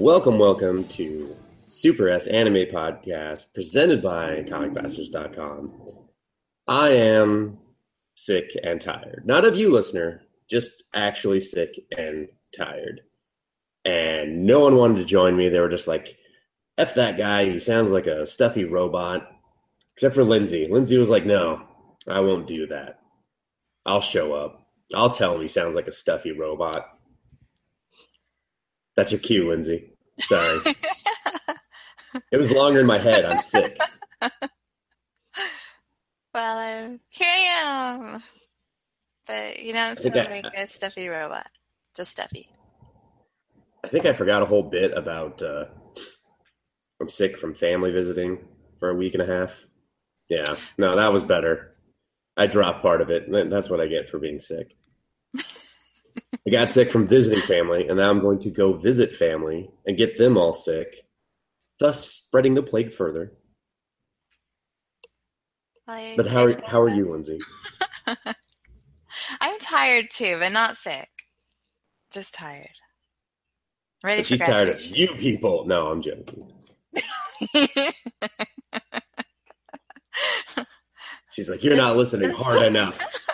Welcome, welcome to Super S Anime Podcast presented by ComicBastards.com. I am sick and tired. Not of you, listener, just actually sick and tired. And no one wanted to join me. They were just like, F that guy. He sounds like a stuffy robot. Except for Lindsay. Lindsay was like, no, I won't do that. I'll show up. I'll tell him he sounds like a stuffy robot. That's your cue, Lindsay. Sorry. it was longer in my head. I'm sick. Well, um, here I am. But you don't think sound I- like a stuffy robot. Just stuffy. I think I forgot a whole bit about uh, I'm sick from family visiting for a week and a half. Yeah, no, that was better. I dropped part of it. That's what I get for being sick. I got sick from visiting family, and now I'm going to go visit family and get them all sick, thus spreading the plague further. I But how are, how are you, Lindsay? I'm tired too, but not sick. Just tired. Ready But for she's tired of you people. No, I'm joking. She's like, you're not listening just- hard enough.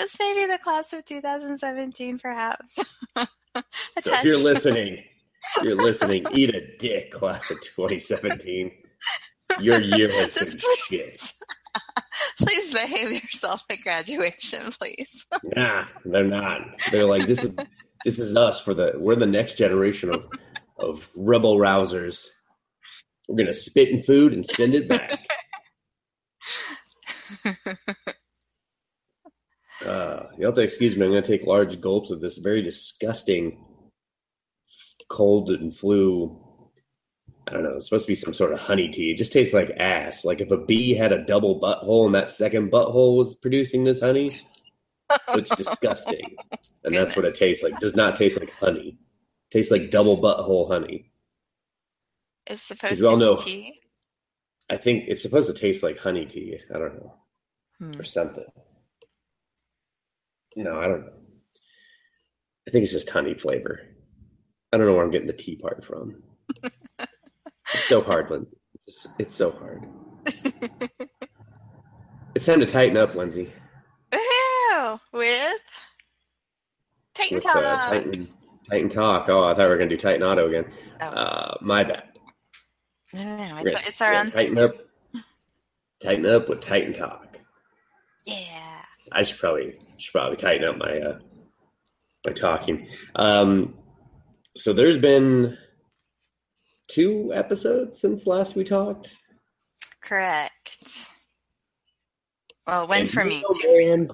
Just maybe the class of 2017, perhaps. So if you're listening, you're listening. Eat a dick, class of 2017. Your year has been shit. please, please behave yourself at graduation, please. Nah, they're not. They're like this is this is us for the we're the next generation of of rebel rousers. We're gonna spit in food and send it back. Uh, you'll have to excuse me. I'm gonna take large gulps of this very disgusting cold and flu. I don't know. It's supposed to be some sort of honey tea. It just tastes like ass. Like if a bee had a double butthole and that second butthole was producing this honey. It's disgusting. And that's what it tastes like. does not taste like honey. tastes like double butthole honey. It's supposed we all to know- tea. I think it's supposed to taste like honey tea. I don't know. Hmm. Or something. No, I don't know. I think it's just honey flavor. I don't know where I'm getting the tea part from. it's so hard, Lindsay. It's, it's so hard. it's time to tighten up, Lindsay. Woohoo! With Titan With Talk. uh, Titan, Titan Talk. Oh, I thought we were going to do Titan Auto again. Oh. Uh, my bad. no, no, no. It's, it's our own Tighten up. Tighten up with Titan Talk. Yeah. I should probably should probably tighten up my uh, my talking. Um, so there's been two episodes since last we talked. Correct. Well, one And for me, man, two for you. man-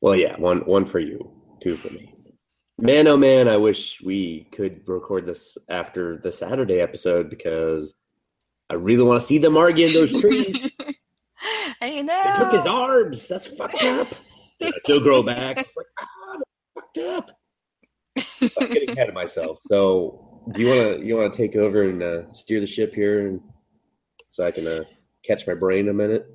Well, yeah, one one for you, two for me. Man, oh man, I wish we could record this after the Saturday episode because I really want to see them argue in those trees. I They know. took his arms. That's fucked up. Yeah, He'll grow back. Like, ah, fucked up. I'm getting ahead of myself. So, do you want to you want to take over and uh, steer the ship here, and so I can uh, catch my brain a minute?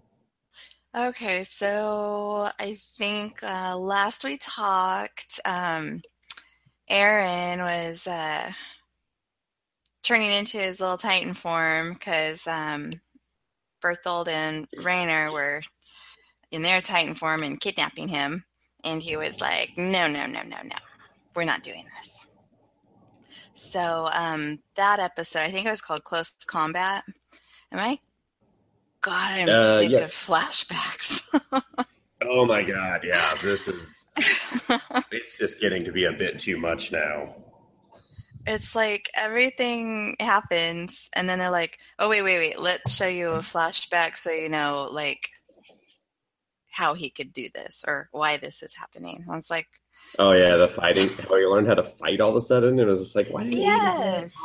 Okay, so I think uh, last we talked, um, Aaron was uh, turning into his little Titan form because um, Bertholdt and Reiner were in their Titan form and kidnapping him. And he was like, no, no, no, no, no. We're not doing this. So um, that episode, I think it was called Close Combat. Am I? God, I'm Uh, sick yeah. of flashbacks. Oh my god, yeah, this is it's just getting to be a bit too much now. it's like everything happens and then they're like oh wait wait wait let's show you a flashback so you know like how he could do this or why this is happening I was like Oh yeah, the fighting. How you learned how to fight all of a sudden? It was just like, why didn't you do that yes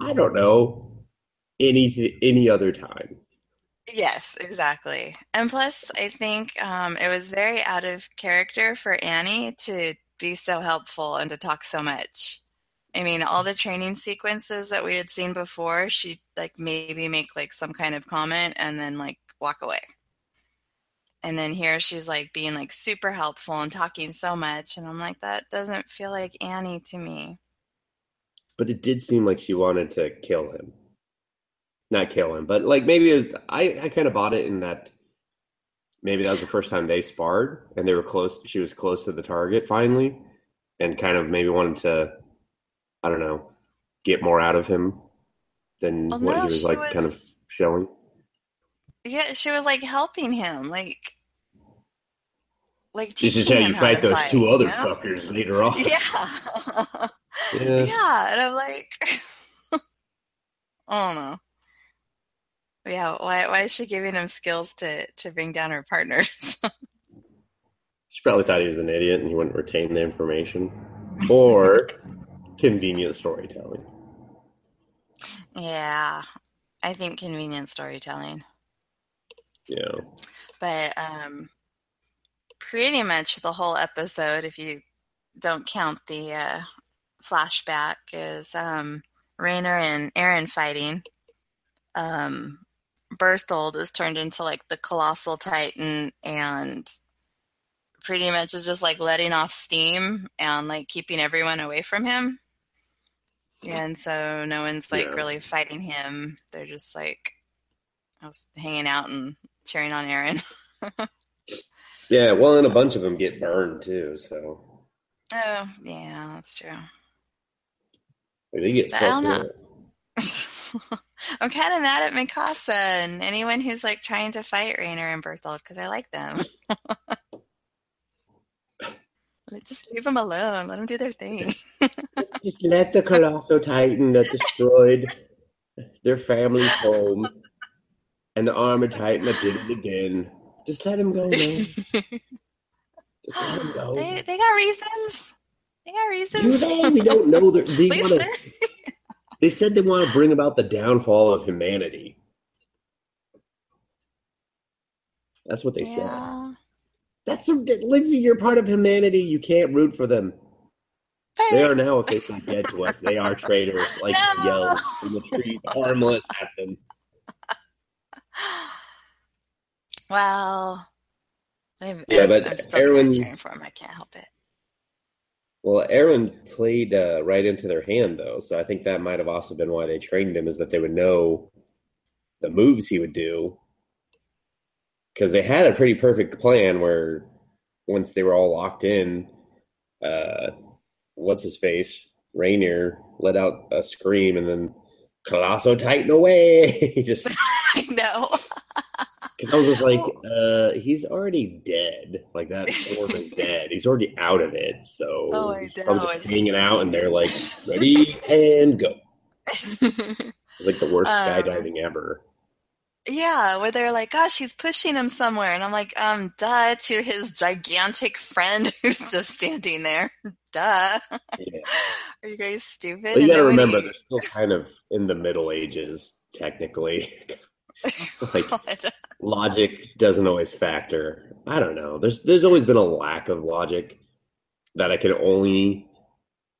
I don't know. Any any other time. yes exactly and plus i think um, it was very out of character for annie to be so helpful and to talk so much i mean all the training sequences that we had seen before she like maybe make like some kind of comment and then like walk away and then here she's like being like super helpful and talking so much and i'm like that doesn't feel like annie to me but it did seem like she wanted to kill him. Not kill him, but like maybe it was, I I kind of bought it in that maybe that was the first time they sparred and they were close. She was close to the target finally, and kind of maybe wanted to, I don't know, get more out of him than Well, what no, he was like kind of showing. Yeah, she was like helping him, like like teaching This is how him you how fight those fight, two you other know? fuckers later on. Yeah. Yeah. yeah, and I'm like, I don't know. Yeah, why why is she giving him skills to to bring down her partners? She probably thought he was an idiot and he wouldn't retain the information. Or convenient storytelling. yeah, I think convenient storytelling, Yeah. but um, pretty much the whole episode, if you don't count the uh, flashback, is um, Reiner and Aaron fighting. Um, Bertholdt is turned into like the colossal titan and pretty much is just like letting off steam and like keeping everyone away from him. And so no one's like Yeah. really fighting him. They're just like I was hanging out and cheering on Aaron. Yeah, well, and a bunch of them get burned too, so Oh, yeah, that's true. they get But I don't fucked know. up. I'm kind of mad at Mikasa and anyone who's like trying to fight Reiner and Bertholdt because I like them. Like, Just leave them alone. Let them do their thing. Just let the colossal titan that destroyed their family's home and the armored titan that did it again. Just let him go, man. Just let him go. they they got reasons. They got reasons. Do they? We don't know. They're- They, wanna, they're- said they want to bring about the downfall of humanity. That's what they said. yeah. That's Lindsay. You're part of humanity. You can't root for them. They are now officially dead to us. They are traitors, like No. yells in the tree, harmless at them. Well, I'm, Yeah, I'm- but I'm still Erwin- cheering for him. I can't help it. Well, Aaron played uh, right into their hand, though, so I think that might have also been why they trained him, is that they would know the moves he would do. Because they had a pretty perfect plan where once they were all locked in, uh, what's his face? Rainier let out a scream and then Colossal Titan away. he just I know. Because I was just like, uh, he's already dead. Like that form is dead. He's already out of it. So Oh, I'm just hanging out, and they're like, ready and go. It's like the worst Um, skydiving ever. yeah, where they're like, "Gosh, he's pushing him somewhere," and I'm like, "Um, duh," to his gigantic friend who's just standing there. Duh. Yeah. Are you guys stupid? But you got to remember, he- they're still kind of in the Middle Ages, technically. like logic doesn't always factor. I don't know. There's there's always been a lack of logic that I can only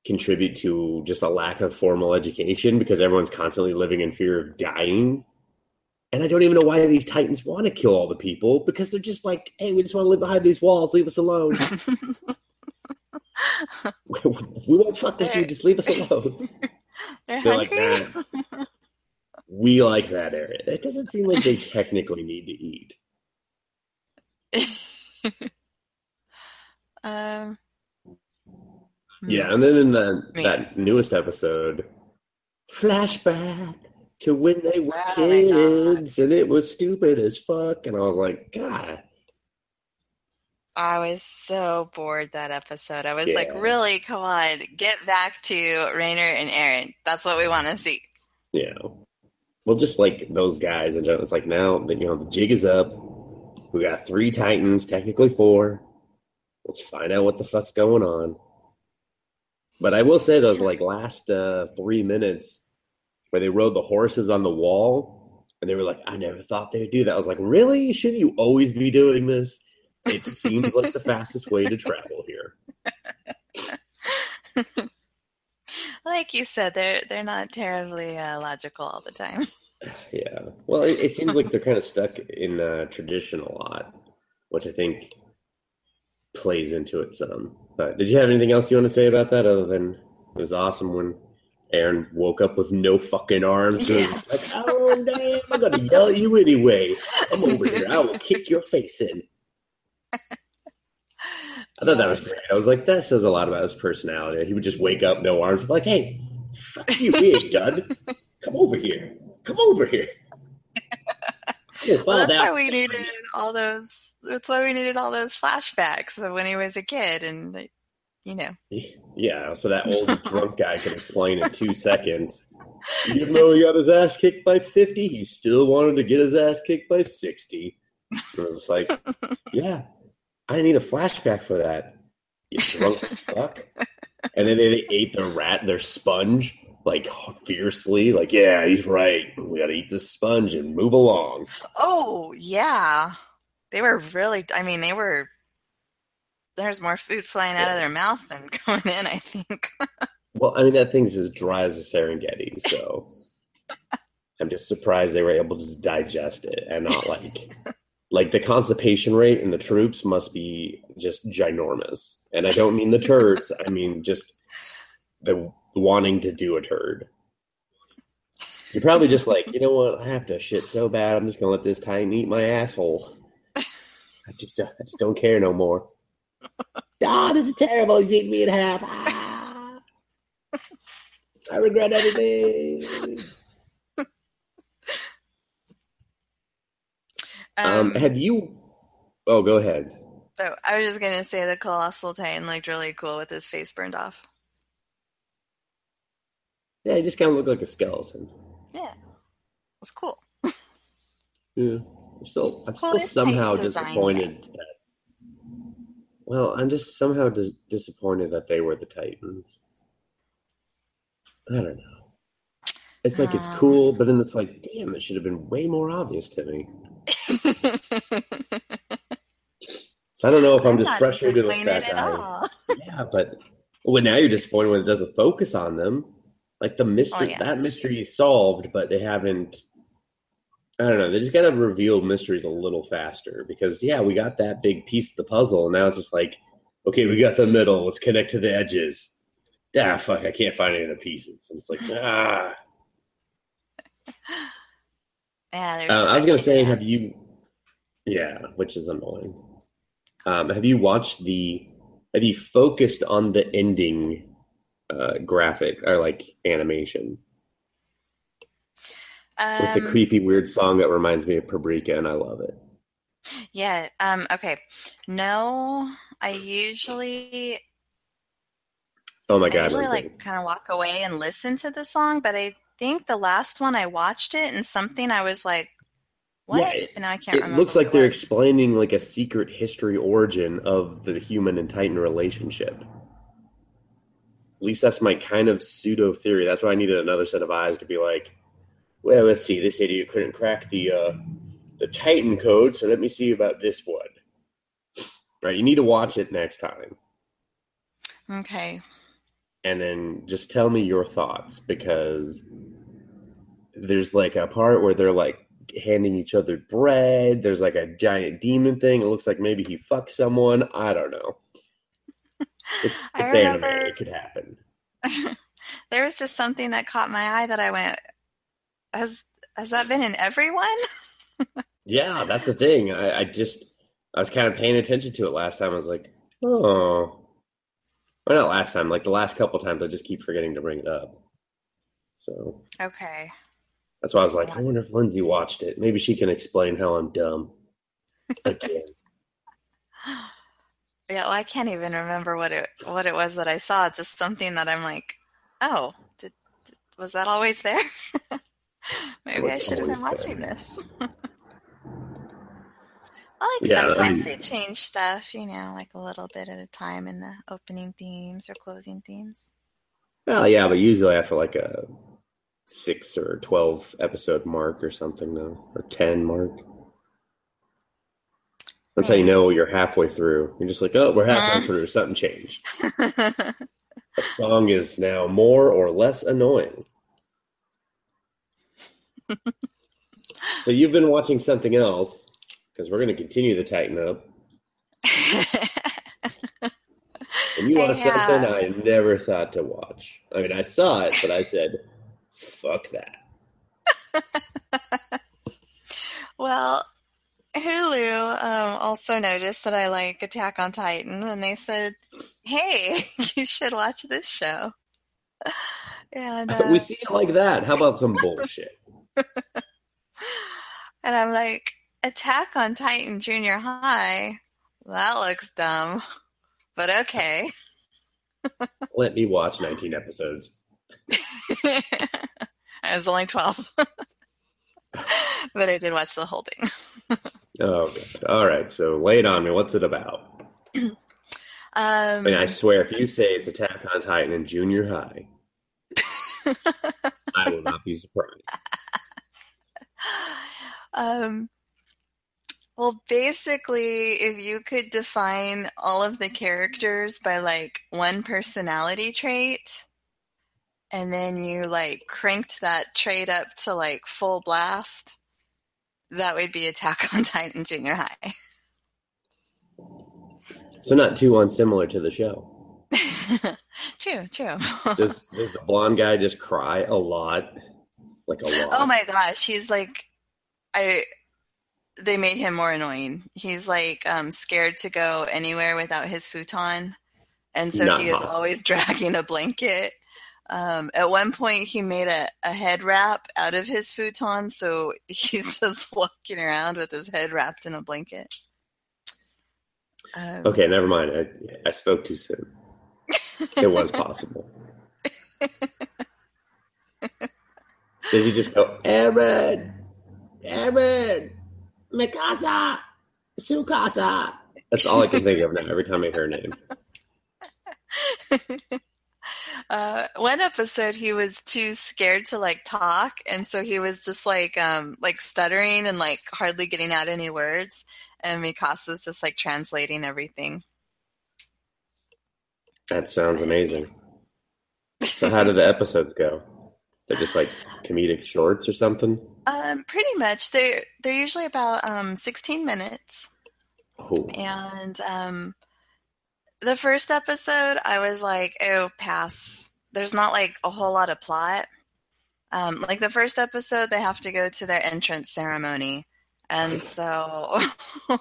contribute to just a lack of formal education because everyone's constantly living in fear of dying. And I don't even know why these titans want to kill all the people because they're just like, hey, we just want to live behind these walls. Leave us alone. we won't fuck with you. Just leave us alone. They're They're like, hungry. nah, we like that area. It doesn't seem like they technically need to eat. um. Yeah, and then in the, that newest episode, flashback to when they were Oh kids, and it was stupid as fuck. And I was like, God, I was so bored that episode. I was like, really? Come on, get back to Reiner and Aaron. That's what we want to see. know. Well, just like those guys, and it's like now that you know the jig is up. We got three Titans, technically four. Let's find out what the fuck's going on. But I will say those like last uh, three minutes where they rode the horses on the wall, and they were like, "I never thought they'd do that." I was like, "Really? Shouldn't you always be doing this?" It seems like the fastest way to travel here. Like you said, they're they're not terribly uh, logical all the time. Yeah. Well, it, it seems like they're kind of stuck in uh, tradition a lot, which I think plays into it some. But did you have anything else you want to say about that other than it was awesome when Aaron woke up with no fucking arms. Yes. Like, oh damn, I'm gonna yell at you anyway. I'm over here. I will kick your face in. I thought that was great. I was like, that says a lot about his personality. He would just wake up, no arms, like, hey, fuck you, we ain't done. Come over here. Come over here. Well, that's down. why we needed all those. That's why we needed all those flashbacks of when he was a kid, and you know. Yeah, so that old drunk guy can explain in two seconds. Even though he got his ass kicked by 50, he still wanted to get his ass kicked by 60. And I was like, yeah, I need a flashback for that. You drunk fuck. And then they ate their rat, their sponge, like fiercely. Like, yeah, he's right. We got to eat this sponge and move along. Oh yeah, they were really. I mean, they were. There's more food flying out of their mouth than going in. I think. Well, I mean, that thing's as dry as a Serengeti, so I'm just surprised they were able to digest it and not like like the constipation rate in the troops must be just ginormous. And I don't mean the turds, I mean just the wanting to do a turd. You're probably just like, you know what? I have to shit so bad. I'm just gonna let this titan eat my asshole. I just, I just don't care no more. Ah, this is terrible. He's eating me in half. Ah. I regret everything. Um, Um, have you? Oh, go ahead. so I was just gonna say the colossal titan looked really cool with his face burned off. Yeah, he just kind of looked like a skeleton. Yeah, it was cool. Yeah, I'm still, I'm still somehow disappointed. That, well, I'm just somehow dis- disappointed that they were the Titans. I don't know. It's like it's Um. cool, but then it's like, damn, it should have been way more obvious to me. So I don't know if I'm, I'm just frustrated with that at guy. Yeah, but well, now you're disappointed when it doesn't focus on them. Like the mystery, Oh, yeah, that mystery is solved, but they haven't. I don't know. They just gotta reveal mysteries a little faster because yeah, we got that big piece of the puzzle, and now it's just like, okay, we got the middle. Let's connect to the edges. Ah, fuck! I can't find any of the pieces, and it's like ah. Yeah, Uh, I was gonna say, have you? Yeah, which is annoying. Um, have you watched the? Have you focused on the ending uh, graphic or like animation with the Um, creepy weird song that reminds me of Paprika, and I love it. Yeah. Um. Okay. No, I usually Oh my I god! usually Lindsay. like kind of walk away and listen to the song, but I think the last one I watched it and something I was like, "What?" Yeah, it- and now I can't it remember. looks like they're was. explaining like a secret history origin of the human and Titan relationship. At least that's my kind of pseudo theory. That's why I needed another set of eyes to be like, well, let's see. This idiot couldn't crack the uh, the Titan code, so let me see about this one. Right, you need to watch it next time, Okay. and then just tell me your thoughts because there's like a part where they're like handing each other bread. There's like a giant demon thing. It looks like maybe he fucked someone. I don't know. It's, I it's anime. remember- It could happen. There was just something that caught my eye that I went, "Has has that been in everyone?" Yeah, that's the thing. I, I just I was kind of paying attention to it last time. I was like, oh, well, not last time. Like the last couple times, I just keep forgetting to bring it up. So Okay. that's why I was like, I wonder if Lindsay watched it. Maybe she can explain how I'm dumb again. Yeah, well, I can't even remember what it what it was that I saw. Just something that I'm like, "Oh, did, did- was that always there?" Maybe I should have been watching there. this. I like Yeah, I sometimes mean- they change stuff, you know, like a little bit at a time in the opening themes or closing themes. Well, yeah, but usually after like a six or twelve episode mark or something, though, or ten mark. That's how you know you're halfway through. You're just like, oh, we're halfway through. Something changed. The song is now more or less annoying. so you've been watching something else because we're going to continue the Tighten Up. And you watched something have. I never thought to watch. I mean, I saw it, but I said, "Fuck that." Well, Hulu um, also noticed that I like Attack on Titan, and they said, "Hey, you should watch this show." And uh, we see it like that. How about some bullshit? and I'm like, Attack on Titan Junior High. That looks dumb, but okay. Let me watch 19 episodes. it was only twelve, but I did watch the whole thing. Oh, all right. So lay it on me. What's it about? Um, I mean, I swear, if you say it's Attack on Titan in junior high, I will not be surprised. um, well, basically, if you could define all of the characters by like one personality trait, and then you like cranked that trait up to like full blast, that would be Attack on Titan Junior High. So not too unsimilar to the show. true, true. Does does the blonde guy just cry a lot? Like a lot. Oh my gosh, he's like I they made him more annoying. He's like um scared to go anywhere without his futon. And so he is always dragging a blanket. Um, at one point, he made a, a head wrap out of his futon, so he's just walking around with his head wrapped in a blanket. Um, Okay, never mind. I, I spoke too soon. It was possible. Does he just go, Aaron, Aaron, Mikasa, Sukasa? That's all I can think of now every time I hear her name. uh, one episode he was too scared to like talk and so he was just like um like stuttering and like hardly getting out any words and Mikasa's just like translating everything. That sounds amazing. So, how do the episodes go? They're just like comedic shorts or something? Um pretty much they're they're usually about um 16 minutes Oh, and um the first episode I was like oh pass. There's not like a whole lot of plot. Um like the first episode they have to go to their entrance ceremony. And so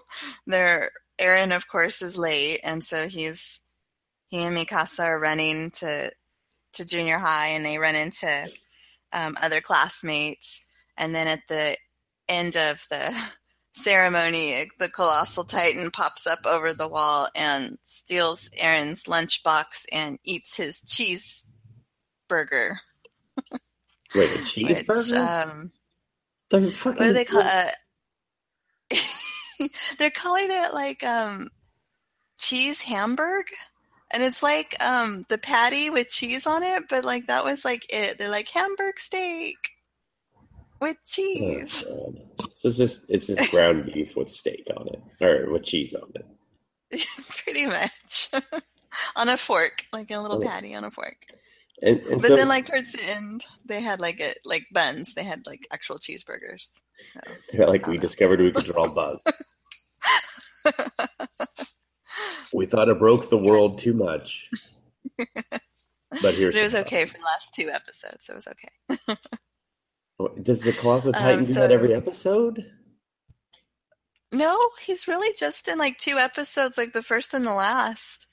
their Aaron of course is late. And so he's he and Mikasa are running to to junior high and they run into um, other classmates. And then at the end of the ceremony the colossal titan pops up over the wall and steals Aaron's lunchbox and eats his cheeseburger wait, a which cheeseburger? um the fucking what do they call it? They're calling it like um cheese hamburg. And it's like um the patty with cheese on it, but like that was like it. They're like Hamburg steak with Oh, cheese. God. So it's just it's just ground beef with steak on it, or with cheese on it. Pretty much. on a fork, like a little Oh. patty on a fork. And, and But so, then like towards the end, they had like a like buns. They had like actual cheeseburgers. So. they're like, we uh, discovered we could draw bugs. we thought it broke the world too much, but here's But it was okay for the last two episodes. It was okay. Does the Colossal Um, Titan do that every episode? No, he's really just in like two episodes, like the first and the last.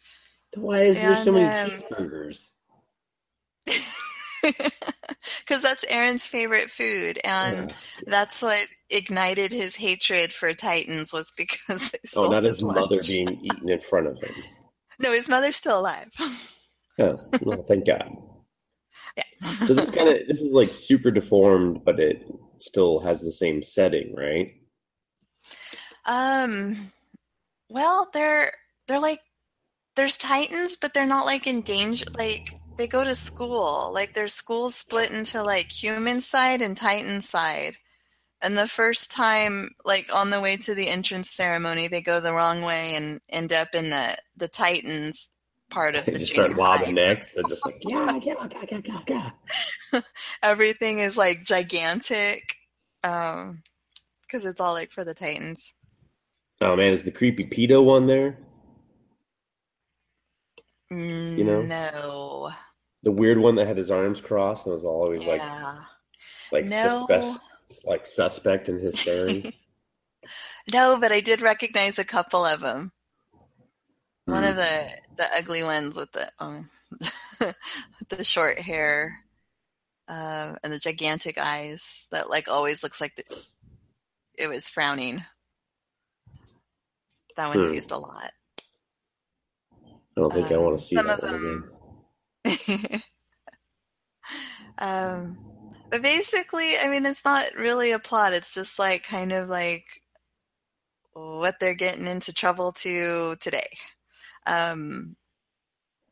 Why is there so many um, cheeseburgers? Because that's Aaron's favorite food, and Yeah. that's what ignited his hatred for Titans was because they Oh, not his his mother being eaten in front of him. No, his mother's still alive. Oh, well, thank God. Yeah. So this kind of this is like super deformed, but it still has the same setting, right? um, well, they're they're like there's Titans, but they're not like in danger. Like they go to school. Like their school's split into like human side and Titan side. And the first time, like on the way to the entrance ceremony, they go the wrong way and end up in the the Titans part of They the just start lobbing necks. They're just like, yeah, yeah, yeah, yeah, yeah. Everything is like gigantic, um, because it's all like for the Titans. Oh man, is the creepy pedo one there? You know? No. The weird one that had his arms crossed and was always like Yeah. like No. suspect like suspect in his. No, but I did recognize a couple of them. One of the the ugly ones with the um, with the short hair uh, and the gigantic eyes that like always looks like the, it was frowning. That one's Hmm. used a lot. I don't think I Um, want to see some that of one them- again. um, but basically, I mean, it's not really a plot. It's just like kind of like what they're getting into trouble to today. Um,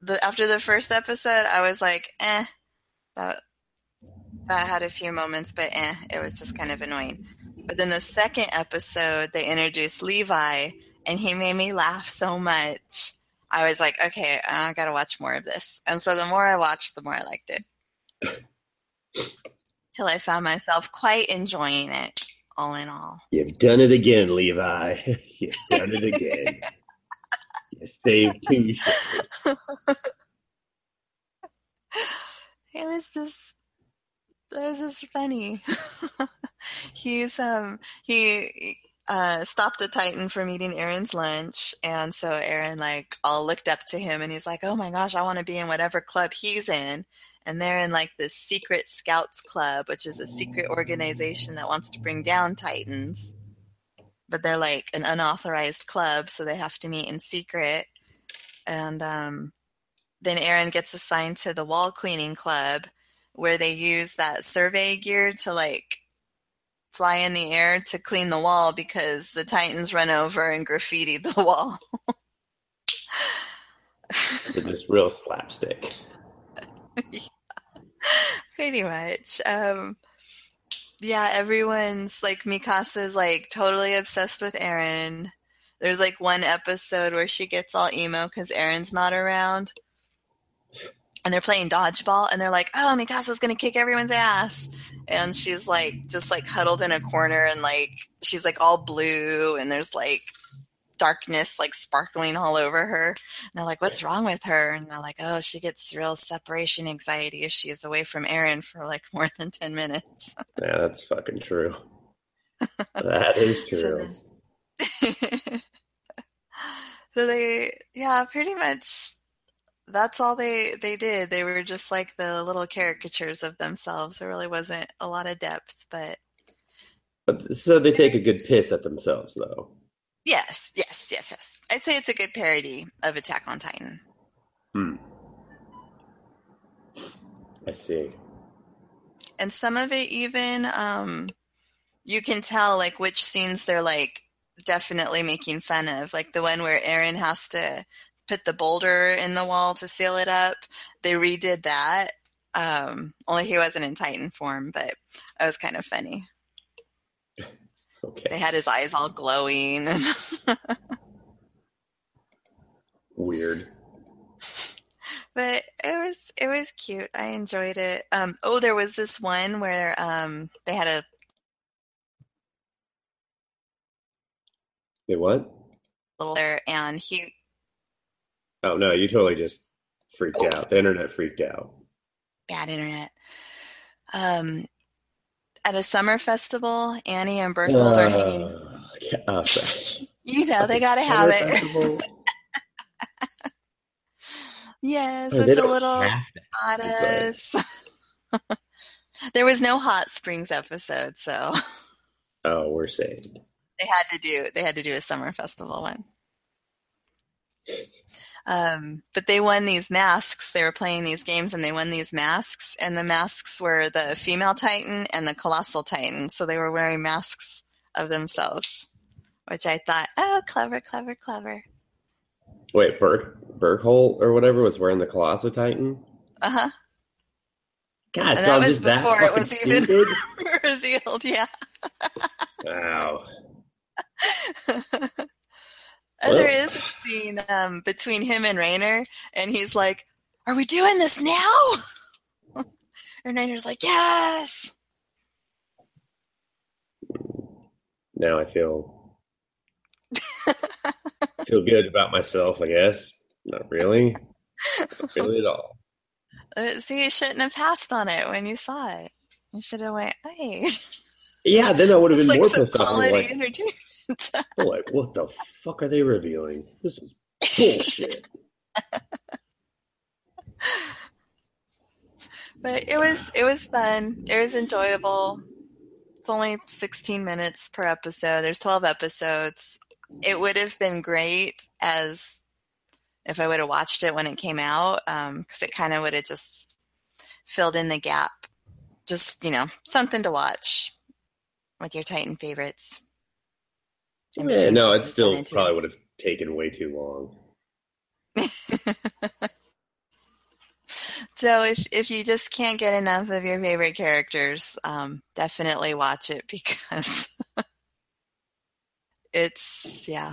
the after the first episode, I was like, eh, that that had a few moments, but eh, it was just kind of annoying. But then the second episode, they introduced Levi, and he made me laugh so much. I was like, okay, I got to watch more of this. And so the more I watched, the more I liked it. Till I found myself quite enjoying it, all in all. You've done it again, Levi. You've done it again. you saved two. It was just, it was just funny. He's um he uh stopped a Titan from eating Aaron's lunch, and so Aaron like all looked up to him, and he's like, "Oh my gosh, I want to be in whatever club he's in." And they're in like this secret scouts club, which is a secret organization that wants to bring down Titans. But they're like an unauthorized club, so they have to meet in secret. And um, then Aaron gets assigned to the wall cleaning club, where they use that survey gear to like fly in the air to clean the wall because the Titans run over and graffiti the wall. So just real slapstick. Pretty much. Um, yeah, everyone's like Mikasa's like totally obsessed with Aaron. There's like one episode where she gets all emo because Aaron's not around. And they're playing dodgeball and they're like, oh, Mikasa's going to kick everyone's ass. And she's like, just like huddled in a corner and like, she's like all blue and there's like darkness like sparkling all over her. And they're like, what's wrong with her? And they're like, oh, she gets real separation anxiety if she is away from Aaron for like more than 10 minutes. Yeah, that's fucking true. That is So true. this- so they, yeah, pretty much that's all they, they did. They were just like the little caricatures of themselves. There really wasn't a lot of depth, but But so they take a good piss at themselves, though. Yes, yes, yes, yes. I'd say it's a good parody of Attack on Titan. Hmm. I see. and some of it even um you can tell like which scenes they're like definitely making fun of like the one where aaron has to put the boulder in the wall to seal it up they redid that um only he wasn't in titan form but it was kind of funny Okay. They had his eyes all glowing Weird. but it was it was cute i enjoyed it um oh there was this one where um they had a Wait, what? little there and he Oh no, you totally just freaked Oh. out. The internet freaked out. bad internet. Um, at a summer festival, Annie and Bertholdt are hanging. Uh, yeah, uh. You know, they gotta have it. yes, Oh, with the little hottest. there was no hot springs episode, so Oh, we're saved. they had to do they had to do a summer festival one. Um, but they won these masks. They were playing these games and they won these masks. And the masks were the female Titan and the colossal Titan. So they were wearing masks of themselves, which I thought, oh, clever, clever, clever. Wait, Burke Burkholdt or whatever was wearing the colossal Titan. Uh huh. God, And so that was just that before it fucking was even- stupid. Revealed, yeah. Wow. And there is a scene um, between him and Reiner, and he's like, Are we doing this now? and Reiner's like, Yes. Now I feel feel good about myself. I guess not really. Really at all. Uh, See, you shouldn't have passed on it when you saw it. You should have went, hey. Yeah, then I would have been like more pissed off. Like, entertainment. like, what the fuck are they revealing? This is bullshit. but it was it was fun. It was enjoyable. It's only 16 minutes per episode. There's 12 episodes. It would have been great as if I would have watched it when it came out, um, because it kind of would have just filled in the gap. Just you know, something to watch with your Titan favorites. Yeah, no, it still one and two. probably would have taken way too long. So if if you just can't get enough of your favorite characters, um, definitely watch it because it's yeah,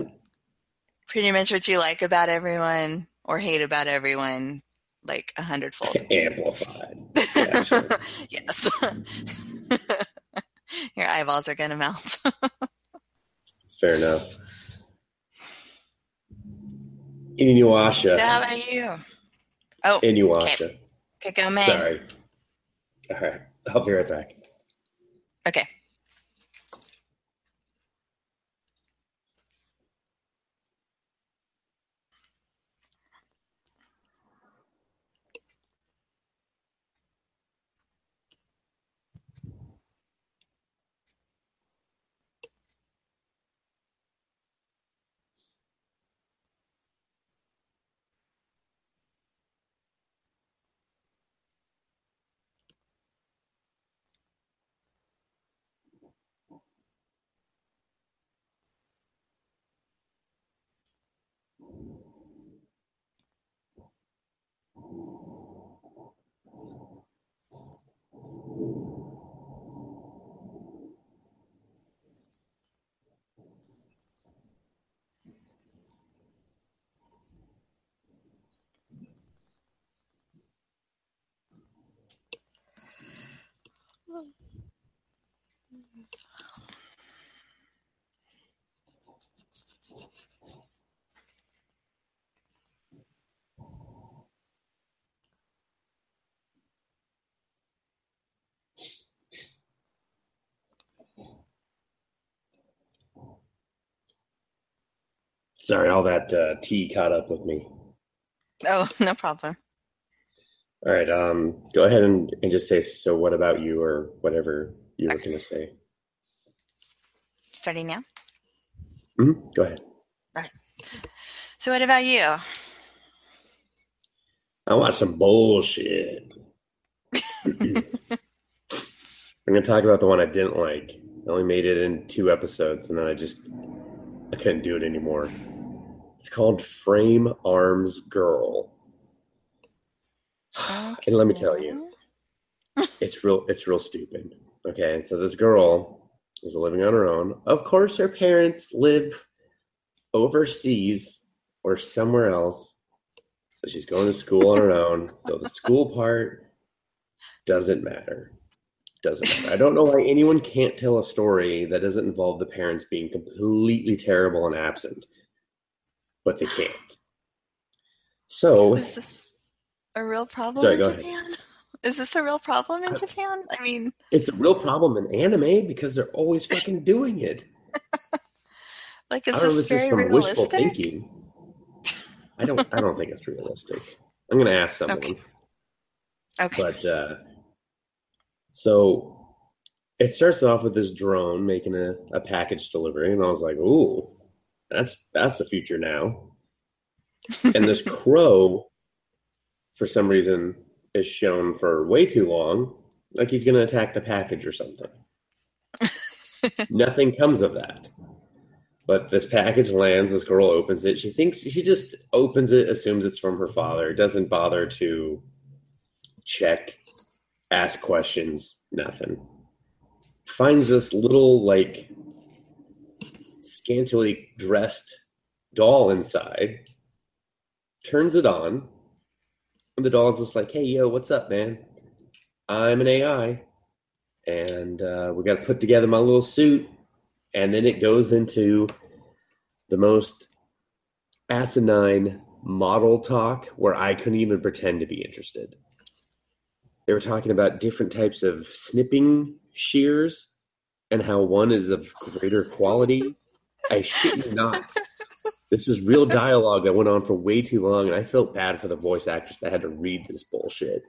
pretty much what you like about everyone or hate about everyone, like a hundredfold. Amplified. Yes, your eyeballs are gonna melt. Fair enough. Inuyasha. so how about you? Oh, Inuyasha. okay, go man. Sorry. All right. I'll be right back. Okay. Sorry, all that uh, tea caught up with me. Oh, no problem. All right. Um, go ahead and, and just say, so what about you or whatever you were going to say. Starting now. hmm Go ahead. So, what about you? I want some bullshit. I'm going to talk about the one I didn't like. I only made it in two episodes, and then I just I couldn't do it anymore. It's called Frame Arms Girl. And let me tell you, it's real it's real stupid. Okay, so this girl is living on her own. Of course, her parents live overseas or somewhere else. So she's going to school on her own. So the school part doesn't matter. Doesn't matter. I don't know why anyone can't tell a story that doesn't involve the parents being completely terrible and absent, but they can't. So a real problem Sorry, in go ahead. Japan? Is this a real problem in I- Japan? I mean, it's a real problem in anime because they're always fucking doing it. like, is I don't know if this very wishful realistic? thinking. I don't. I don't think it's realistic. I'm gonna ask someone. Okay. Okay. But uh, so it starts off with this drone making a, a package delivery, and I was like, "Ooh, that's that's the future now." and this crow, for some reason, is shown for way too long, like he's going to attack the package or something. Nothing comes of that. But this package lands. This girl opens it. She thinks she just opens it, assumes it's from her father. Doesn't bother to check, ask questions, nothing. Finds this little, like, scantily dressed doll inside, turns it on, the doll's just like, hey, yo, what's up, man? I'm an AI, and uh, we got to put together my little suit. And then it goes into the most asinine model talk where I couldn't even pretend to be interested. They were talking about different types of snipping shears and how one is of greater quality. I shit you not. This was real dialogue that went on for way too long, and I felt bad for the voice actress that had to read this bullshit.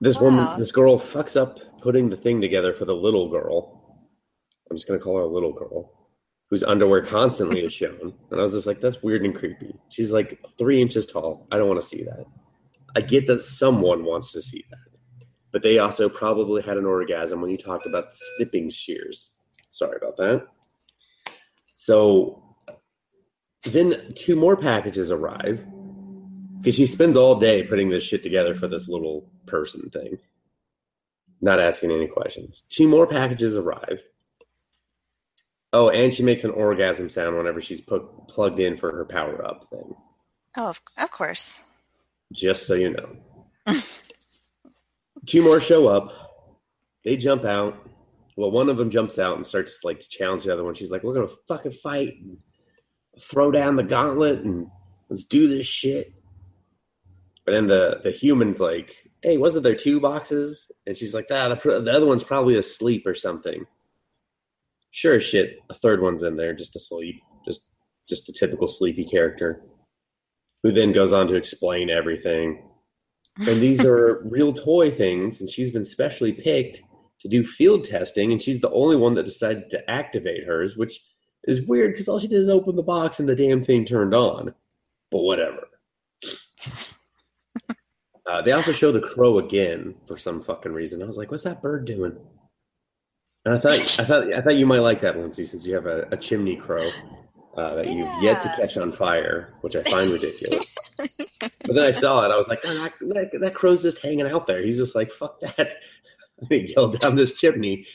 This woman, ah. this girl fucks up putting the thing together for the little girl. I'm just gonna call her a little girl whose underwear constantly is shown. And I was just like, that's weird and creepy. She's like three inches tall. I don't want to see that. I get that someone wants to see that. But they also probably had an orgasm when you talked about the snipping shears. Sorry about that. So then two more packages arrive because she spends all day putting this shit together for this little person thing, not asking any questions. Two more packages arrive. Oh, and she makes an orgasm sound whenever she's put, plugged in for her power up thing. Oh, of, of course. Just so you know. Two more show up. They jump out. Well, one of them jumps out and starts like to challenge the other one. She's like, "We're gonna fucking fight, and throw down the gauntlet, and let's do this shit." But then the the human's like, "Hey, wasn't there two boxes?" And she's like, "Ah, the, the other one's probably asleep or something." Sure shit, a third one's in there just asleep, just just the typical sleepy character, who then goes on to explain everything and these are real toy things and she's been specially picked to do field testing and she's the only one that decided to activate hers which is weird because all she did is open the box and the damn thing turned on but whatever uh, they also show the crow again for some fucking reason i was like what's that bird doing and i thought i thought i thought you might like that lindsay since you have a, a chimney crow uh, that you've yet to catch on fire which i find ridiculous but then I saw it. I was like, "Oh, that, that, that crow's just hanging out there. He's just like, fuck that. I'm gonna yell down this chimney.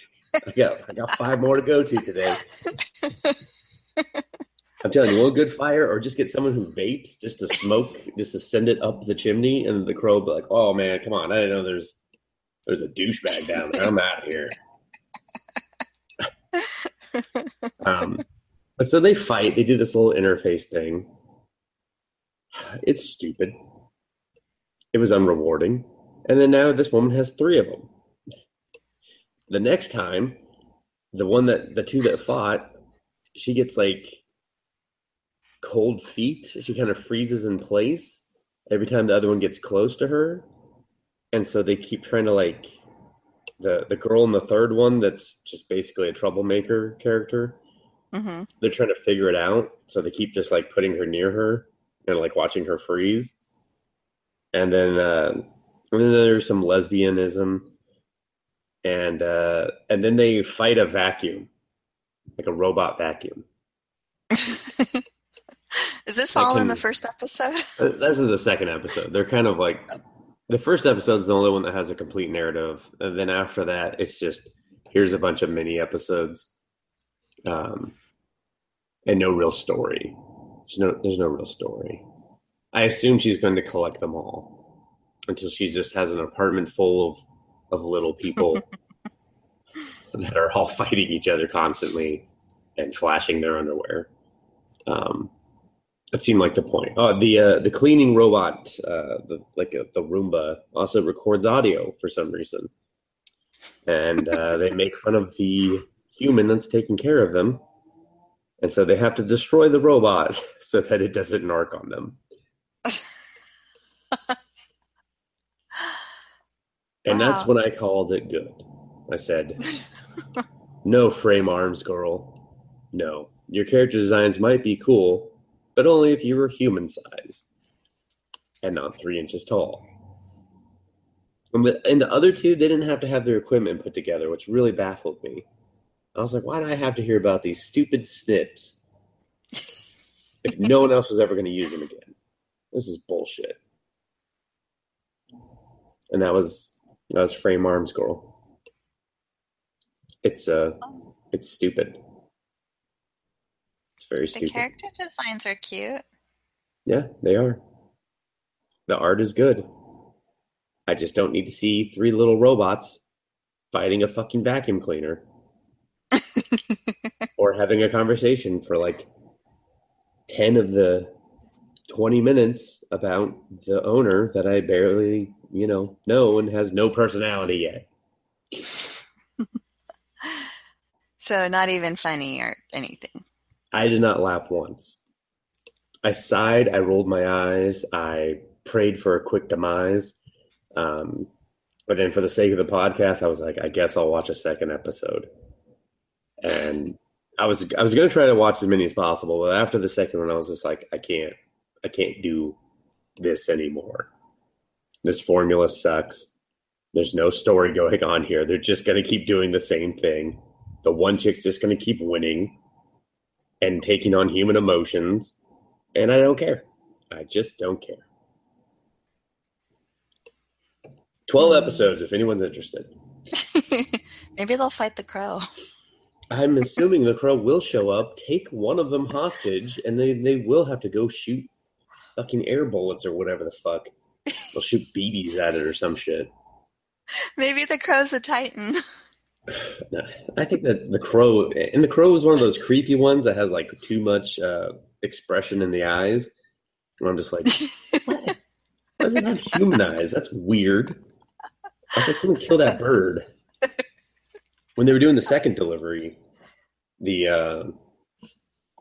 I got I got five more to go to today. I'm telling you, one good fire, or just get someone who vapes just to smoke, just to send it up the chimney, and the crow be like, "Oh man, come on! I didn't know there's there's a douchebag down there. I'm out of here." um, but so they fight. They do this little interface thing. It's stupid. It was unrewarding. And then now this woman has three of them. The next time, the one that the two that fought, she gets like cold feet. She kind of freezes in place every time the other one gets close to her. And so they keep trying to like the the girl in the third one that's just basically a troublemaker character hmm they're trying to figure it out so they keep just like putting her near her and like watching her freeze and then uh and then there's some lesbianism and uh and then they fight a vacuum like a robot vacuum. Is this I all in the first episode? Uh, this is the second episode. They're kind of like the first episode is the only one that has a complete narrative and then after that it's just here's a bunch of mini episodes um and no real story. There's no there's no real story. I assume she's going to collect them all until she just has an apartment full of of little people that are all fighting each other constantly and flashing their underwear um that seemed like the point. Oh, the uh, the cleaning robot, uh, the like uh, the Roomba, also records audio for some reason, and uh, they make fun of the human that's taking care of them, and so they have to destroy the robot so that it doesn't narc on them. And that's Wow. when I called it good. I said, "No frame arms, girl. No, your character designs might be cool, but only if you were human size and not three inches tall." And the, and the other two, they didn't have to have their equipment put together, which really baffled me. I was like, "Why do I have to hear about these stupid snips if no one else was ever going to use them again? This is bullshit." And that was that was Frame Arms Girl. It's uh it's stupid. It's very The stupid. The character designs are cute. Yeah, they are. The art is good. I just don't need to see three little robots fighting a fucking vacuum cleaner or having a conversation for like 10 of the 20 minutes about the owner that I barely, you know, no and has no personality yet. so not even funny or anything. I did not laugh once. I sighed, I rolled my eyes, I prayed for a quick demise. Um, but then for the sake of the podcast, I was like, I guess I'll watch a second episode. And I was I was gonna try to watch as many as possible, but after the second one, I was just like, I can't I can't do this anymore. This formula sucks. There's no story going on here. They're just gonna keep doing the same thing. The one chick's just gonna keep winning and taking on human emotions, and I don't care. I just don't care. 12 episodes if anyone's interested. Maybe they'll fight the crow. I'm assuming the crow will show up, take one of them hostage, and they, they will have to go shoot fucking air bullets or whatever the fuck. They'll shoot BBs at it or some shit. Maybe the crow's a titan. I think that the crow, and the crow is one of those creepy ones that has like too much uh, expression in the eyes. And I'm just like, what? does it have human eyes? That's weird. I was like, someone kill that bird. When they were doing the second delivery, the uh,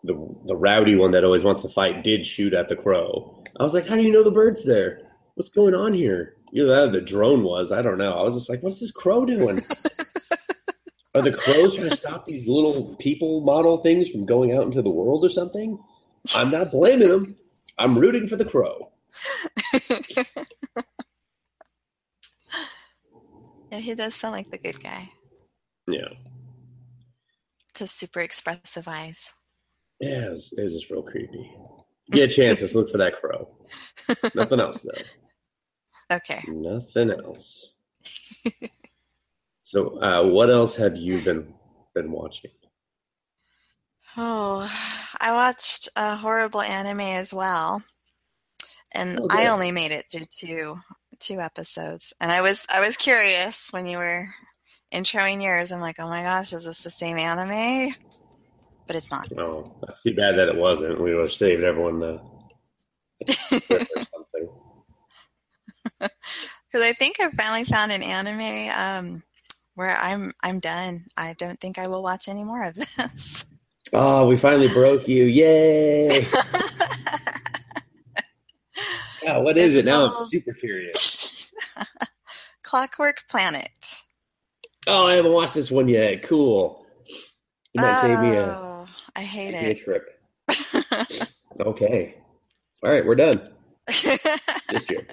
the the rowdy one that always wants to fight did shoot at the crow. I was like, how do you know the bird's there? What's going on here? Either that the drone was. I don't know. I was just like, what's this crow doing? Are the crows trying to stop these little people model things from going out into the world or something? I'm not blaming them. I'm rooting for the crow. yeah, he does sound like the good guy. Yeah. His super expressive eyes. Yeah, it was, it was just real creepy. Get a chance, let's look for that crow. Nothing else, though. Okay. Nothing else. so, uh, what else have you been been watching? Oh, I watched a horrible anime as well, and Oh, I only made it through two two episodes. And I was I was curious when you were introing yours. I'm like, oh my gosh, is this the same anime? But it's not. Oh, that's too bad that it wasn't. We would have saved everyone the. Because I think I finally found an anime um, where I'm I'm done. I don't think I will watch any more of this. Oh, we finally broke you! Yay! Yeah, what is It's it now? I'm super curious. Clockwork Planet. Oh, I haven't watched this one yet. Cool. You might save me a, Oh, I hate me a it. trip. Okay. All right, we're done this year.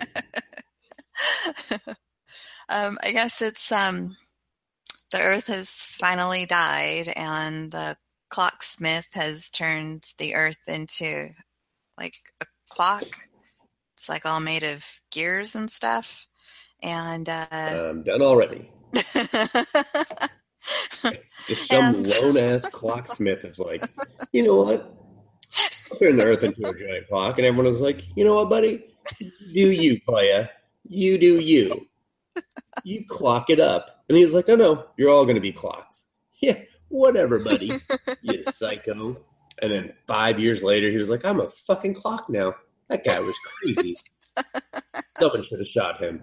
um, I guess it's um, the Earth has finally died, and the clocksmith has turned the Earth into like a clock. It's like all made of gears and stuff, and uh, I'm done already. Just some And- lone ass clocksmith is like, you know what? I'll turn the earth into a giant clock. And everyone is like, you know what, buddy? Do you, playa. You do you. You clock it up. And he's like, no, no, you're all going to be clocks. Yeah, whatever, buddy. You psycho. And then five years later, he was like, I'm a fucking clock now. That guy was crazy. Someone should have shot him.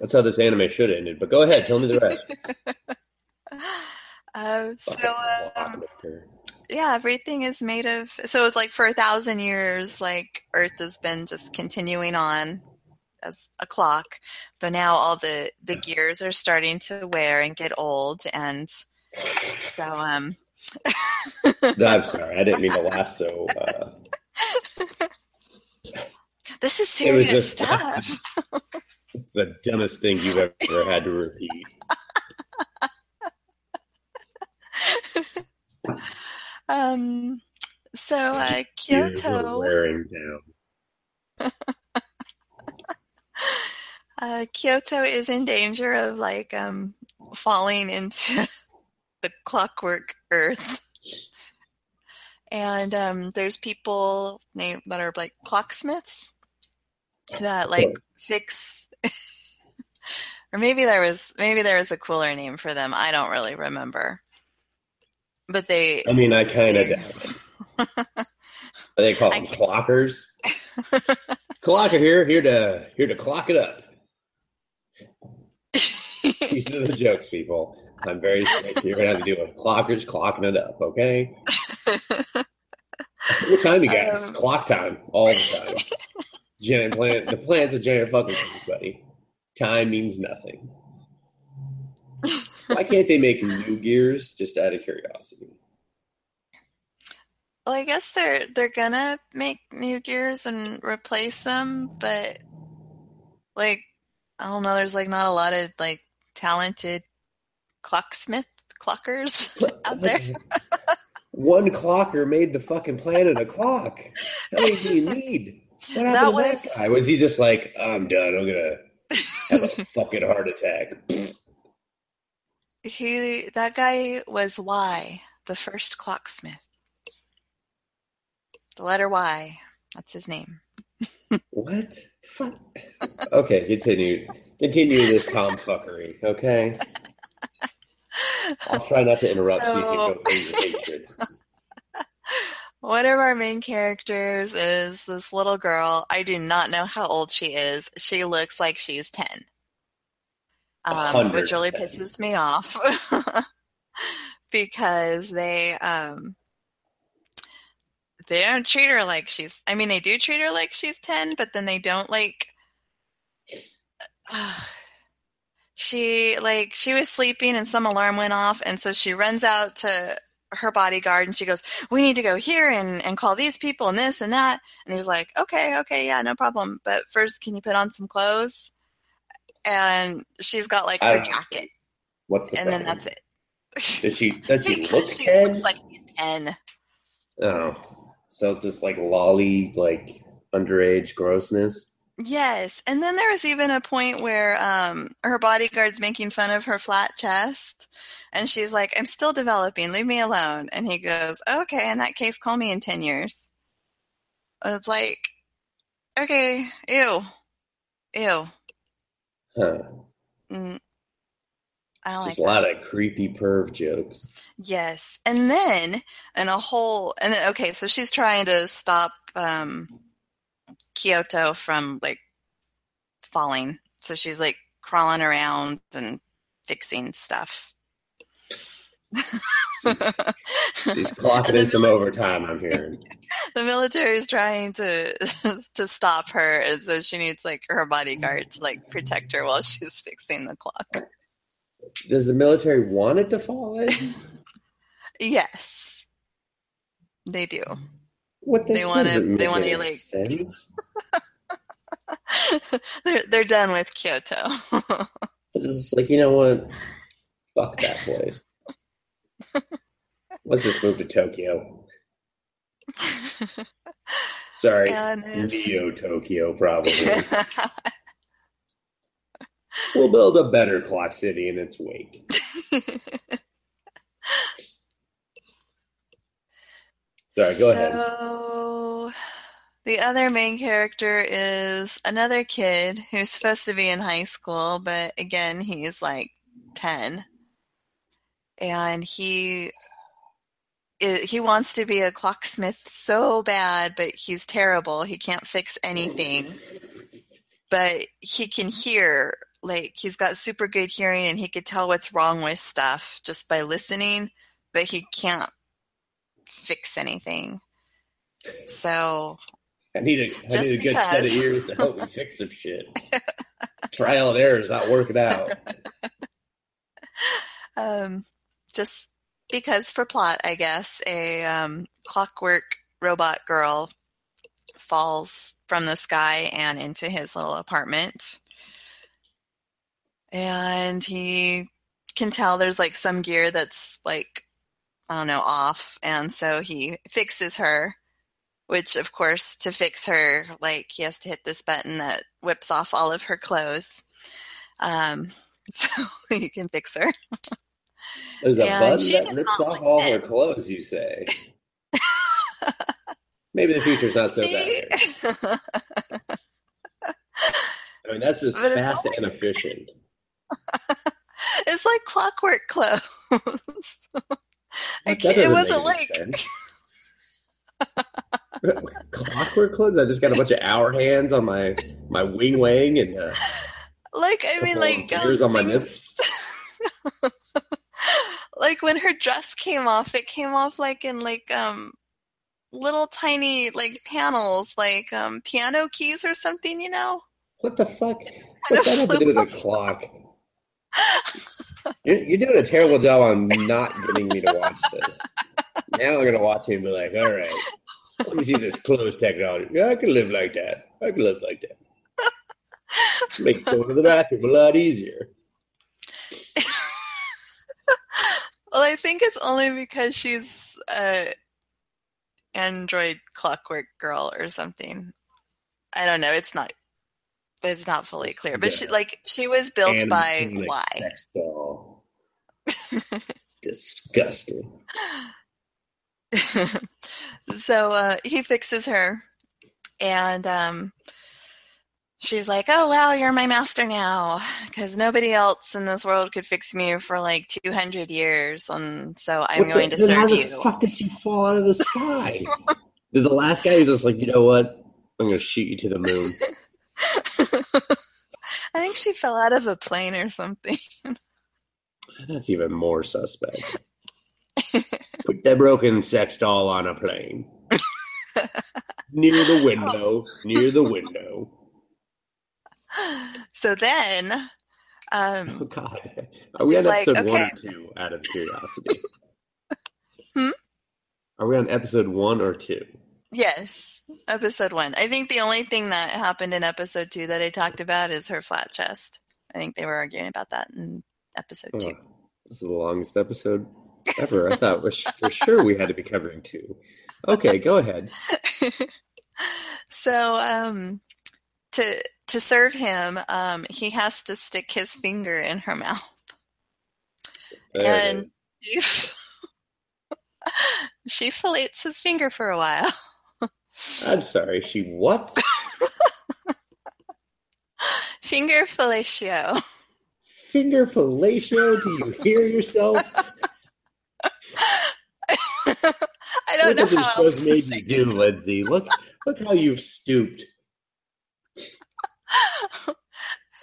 That's how this anime should have ended. But go ahead, tell me the rest. uh, so um, yeah, everything is made of. So it's like for a thousand years, like Earth has been just continuing on as a clock, but now all the the gears are starting to wear and get old, and so um. No, I'm sorry. I didn't mean to laugh so. Uh, this is serious just- stuff. it's the dumbest thing you've ever had to repeat. Um, so uh, were Kyoto, wearing down. Uh, Kyoto is in danger of like um falling into the clockwork Earth. And um, there's people named that are like clocksmiths that like fix, or maybe there was maybe there was a cooler name for them. I don't really remember. But they I mean, I kind of doubt it. They call them clockers. Clocker here, here to here to clock it up. These are the jokes, people. I'm very sick. You're gonna have to deal with clockers clocking it up, okay? what time you guys? Um, Clock time all the time. giant plant. The plant's a giant fucking buddy. Time means nothing. Why can't they make new gears? Just out of curiosity. Well, I guess they're they're gonna make new gears and replace them, but like I don't know. There's like not a lot of like talented clocksmith clockers out there. One clocker made the fucking planet a clock. How many do you need? What happened that to was, that guy? Was he just like, I'm done. I'm gonna have a fucking heart attack? he that guy was Y, the first clocksmith. The letter Y. That's his name. what? Fuck. Okay, continue. Continue this Tom fuckery. Okay. I'll try not to interrupt so, so you can go hatred. One of our main characters is this little girl. I do not know how old she is. She looks like she's 10, um, which really pisses me off because they um, they don't treat her like she's. I mean, they do treat her like she's 10, but then they don't like. Uh, she like she was sleeping and some alarm went off and so she runs out to her bodyguard and she goes, We need to go here and, and call these people and this and that. And he was like, Okay, okay, yeah, no problem. But first, can you put on some clothes? And she's got like her jacket. What's the And then that's it. Does she does she look she 10? looks like she's ten. Oh. So it's this like loli, like underage grossness. Yes. And then there was even a point where um, her bodyguard's making fun of her flat chest. And she's like, I'm still developing. Leave me alone. And he goes, Okay, in that case, call me in 10 years. It's like, okay, ew. Ew. Huh. Mm, I like Just a lot of creepy perv jokes. Yes. And then, and a whole, and then, okay, so she's trying to stop um, Kyoto from like falling. So she's like crawling around and fixing stuff. she's clocking in some overtime. I'm hearing the military is trying to to stop her, and so she needs like her bodyguard to like protect her while she's fixing the clock. Does the military want it to fall in? yes, they do. What they want to? They want to like. they're they're done with Kyoto. it's like you know what? Fuck that place. Let's just move to Tokyo. Sorry, Neo Tokyo probably. we'll build a better clock city in its wake. Sorry, go so, ahead. So, the other main character is another kid who's supposed to be in high school, but again, he's like 10. And he he wants to be a clocksmith so bad, but he's terrible. He can't fix anything. But he can hear, like, he's got super good hearing and he could tell what's wrong with stuff just by listening, but he can't fix anything. So I need a I need a good set of ears to help me fix some shit. Trial and error is not working out. Um, just because for plot, I guess a um, clockwork robot girl falls from the sky and into his little apartment, and he can tell there's like some gear that's like I don't know, off. And so he fixes her, which, of course, to fix her, like, he has to hit this button that whips off all of her clothes. Um, so you can fix her. There's a and button that rips off all her clothes, you say? Maybe the future's not so bad. I mean, that's just fast and efficient. it's like clockwork clothes. It wasn't like Clockwork clothes. I just got a bunch of hour hands on my my wing wang and uh, like I mean, like um, on my nips. like when her dress came off, it came off like in like um little tiny like panels, like um piano keys or something. You know. What the fuck? What's that have to do with a clock? You're, you're, doing a terrible job on not getting me to watch this. Now I'm gonna watch it and be like, all right, let me see this closed technology. Yeah, I can live like that. I can live like that. Make going to the bathroom a lot easier. well, I think it's only because she's a android clockwork girl or something. I don't know. It's not. It's not fully clear, but yeah. she like she was built and by Y. Disgusting. so uh, he fixes her, and um, she's like, "Oh wow, you're my master now," because nobody else in this world could fix me for like 200 years, and so I'm what going the, to serve how you. How the fuck did she fall out of the sky? did the last guy was just like, you know what? I'm going to shoot you to the moon. I think she fell out of a plane or something. That's even more suspect. Put that broken sex doll on a plane. near the window. Near the window. So then. Um, oh, God. Are we on episode okay. one or two out of curiosity? hmm? Are we on episode one or two? Yes, episode one. I think the only thing that happened in episode two that I talked about is her flat chest. I think they were arguing about that in episode oh, two. This is the longest episode ever. I thought for sure we had to be covering two. Okay, go ahead. so, um, to to serve him, um, he has to stick his finger in her mouth, there and she, she fillets his finger for a while. I'm sorry. She what? Finger fellatio. Finger fellatio? Do you hear yourself? I don't look know how else made you do, Lindsay. Look, look how you've stooped.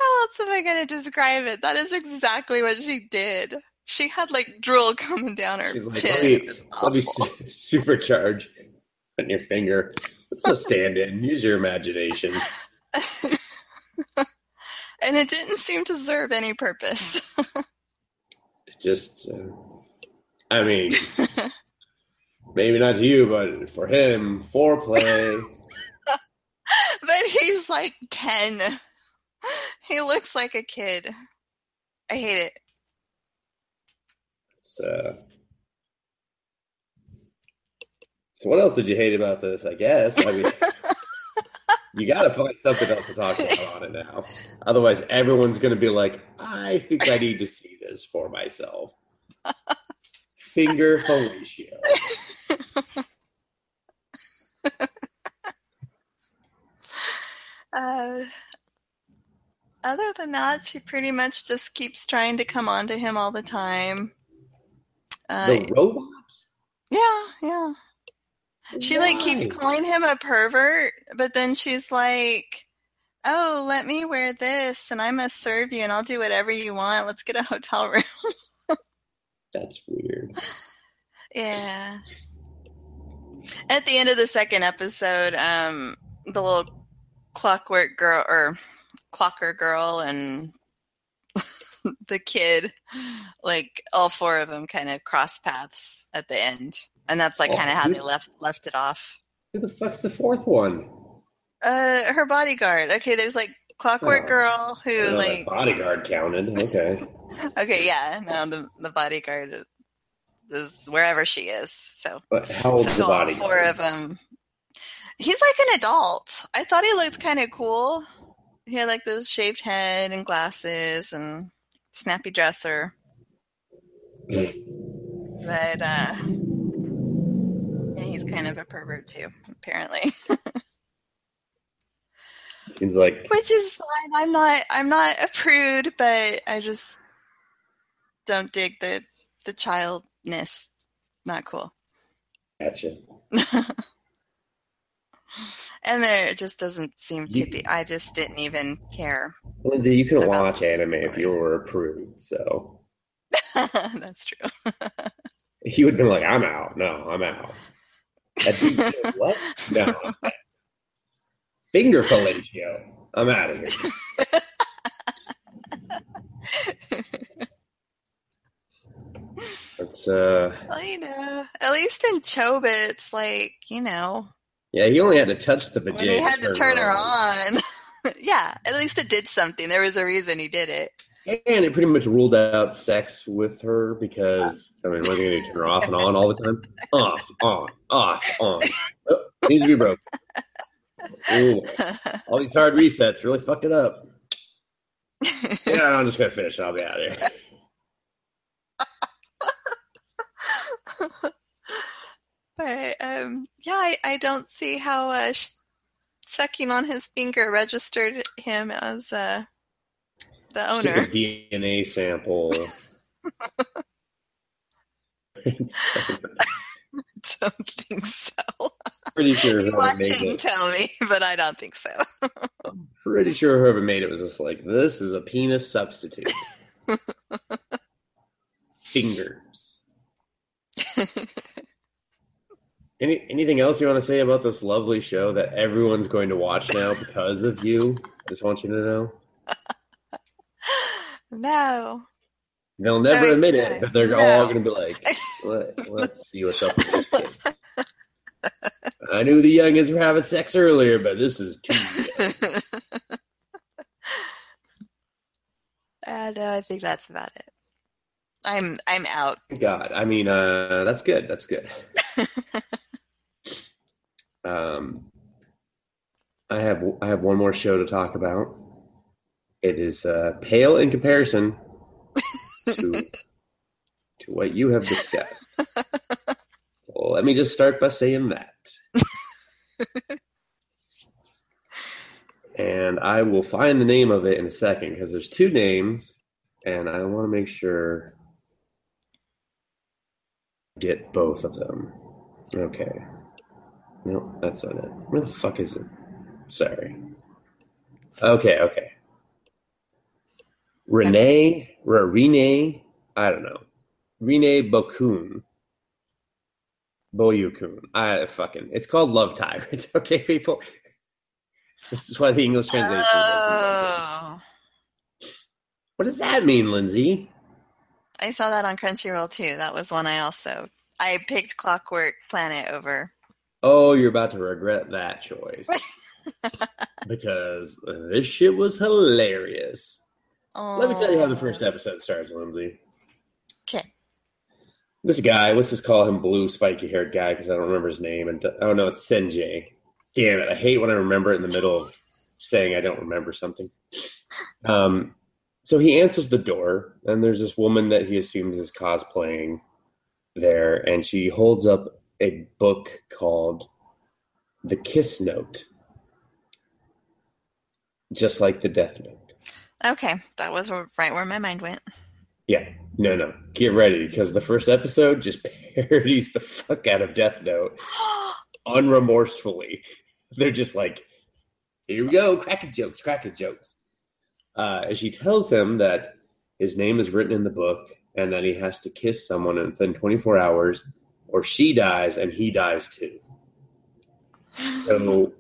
How else am I going to describe it? That is exactly what she did. She had like drool coming down her She's chin. Like, let me, let me supercharge on your finger. It's a stand-in. Use your imagination. and it didn't seem to serve any purpose. it just, uh, I mean, maybe not you, but for him, foreplay. but he's like ten. He looks like a kid. I hate it. It's uh So what else did you hate about this? I guess. I mean, you got to find something else to talk about on it now. Otherwise, everyone's going to be like, "I think I need to see this for myself." Finger fellatio. uh, other than that, she pretty much just keeps trying to come on to him all the time. Uh, the robot. Yeah, yeah. She Why? like keeps calling him a pervert, but then she's like, "Oh, let me wear this, and I must serve you, and I'll do whatever you want. Let's get a hotel room." That's weird. Yeah. At the end of the second episode, um, the little clockwork girl or clocker girl and the kid, like all four of them, kind of cross paths at the end and that's like oh, kind of how they left left it off. Who the fuck's the fourth one? Uh, her bodyguard. Okay, there's like Clockwork oh, Girl who like bodyguard counted. Okay. okay, yeah. No, the the bodyguard is wherever she is. So. But how old so the bodyguard? Four of them. He's like an adult. I thought he looked kind of cool. He had like the shaved head and glasses and snappy dresser. but uh yeah, he's kind of a pervert too, apparently. Seems like Which is fine. I'm not I'm not a prude, but I just don't dig the the childness. Not cool. Gotcha. and there just doesn't seem to be. I just didn't even care. Lindsay, you couldn't watch anime if you were a prude, so That's true. you would have been like, "I'm out." No, I'm out. That'd what? No. Finger fellatio. I'm out of here. It's uh, Well, you know, at least in Chobits, like you know, yeah. He only had to touch the vagina. he had to turn her on. yeah, at least it did something. There was a reason he did it. And it pretty much ruled out sex with her because I mean, what are you gonna? Turn her off and on all the time? Off, on, off, on. Oh, needs to be broke. Ooh, all these hard resets really fucked it up. Yeah, I'm just gonna finish. I'll be out of here. but um, yeah, I, I don't see how uh, sucking on his finger registered him as uh, the Took a DNA sample. Don't think so. pretty sure You whoever watch made it tell me, but I don't think so. I'm pretty sure whoever made it was just like, this is a penis substitute. Fingers. Any anything else you want to say about this lovely show that everyone's going to watch now because of you? I Just want you to know. No. They'll never admit it, but they're No. all going to be like, Let, "Let's see what's up with these kids." I knew the youngins were having sex earlier, but this is too. uh, I think that's about it. I'm I'm out. God, I mean, uh, that's good. That's good. um, I have I have one more show to talk about. It is uh, pale in comparison to to what you have discussed. well, let me just start by saying that. and I will find the name of it in a second because there's two names, and I want to make sure get both of them. Okay. No, that's not it. Where the fuck is it? Sorry. Okay, okay. Renee, or Renee, I don't know. Renee Bokun. Boyukun. I fucking. It's called Love Tyrant. Okay, people. This is why the English translation. Oh. What does that mean, Lindsay? I saw that on Crunchyroll too. That was one I also I picked Clockwork Planet over. Oh, you're about to regret that choice. because this shit was hilarious. Let me tell you how the first episode starts, Lindsay. Okay. This guy, let's just call him blue, spiky haired guy because I don't remember his name. And oh no, it's Seiji. Damn it! I hate when I remember it in the middle of saying I don't remember something. Um, so he answers the door, and there's this woman that he assumes is cosplaying there, and she holds up a book called The Kiss Note, just like the Death Note. Okay, that was right where my mind went. Yeah, no, no. Get ready because the first episode just parodies the fuck out of Death Note unremorsefully. They're just like, here we go, cracking jokes, cracking jokes. Uh, and she tells him that his name is written in the book and that he has to kiss someone within 24 hours or she dies and he dies too. So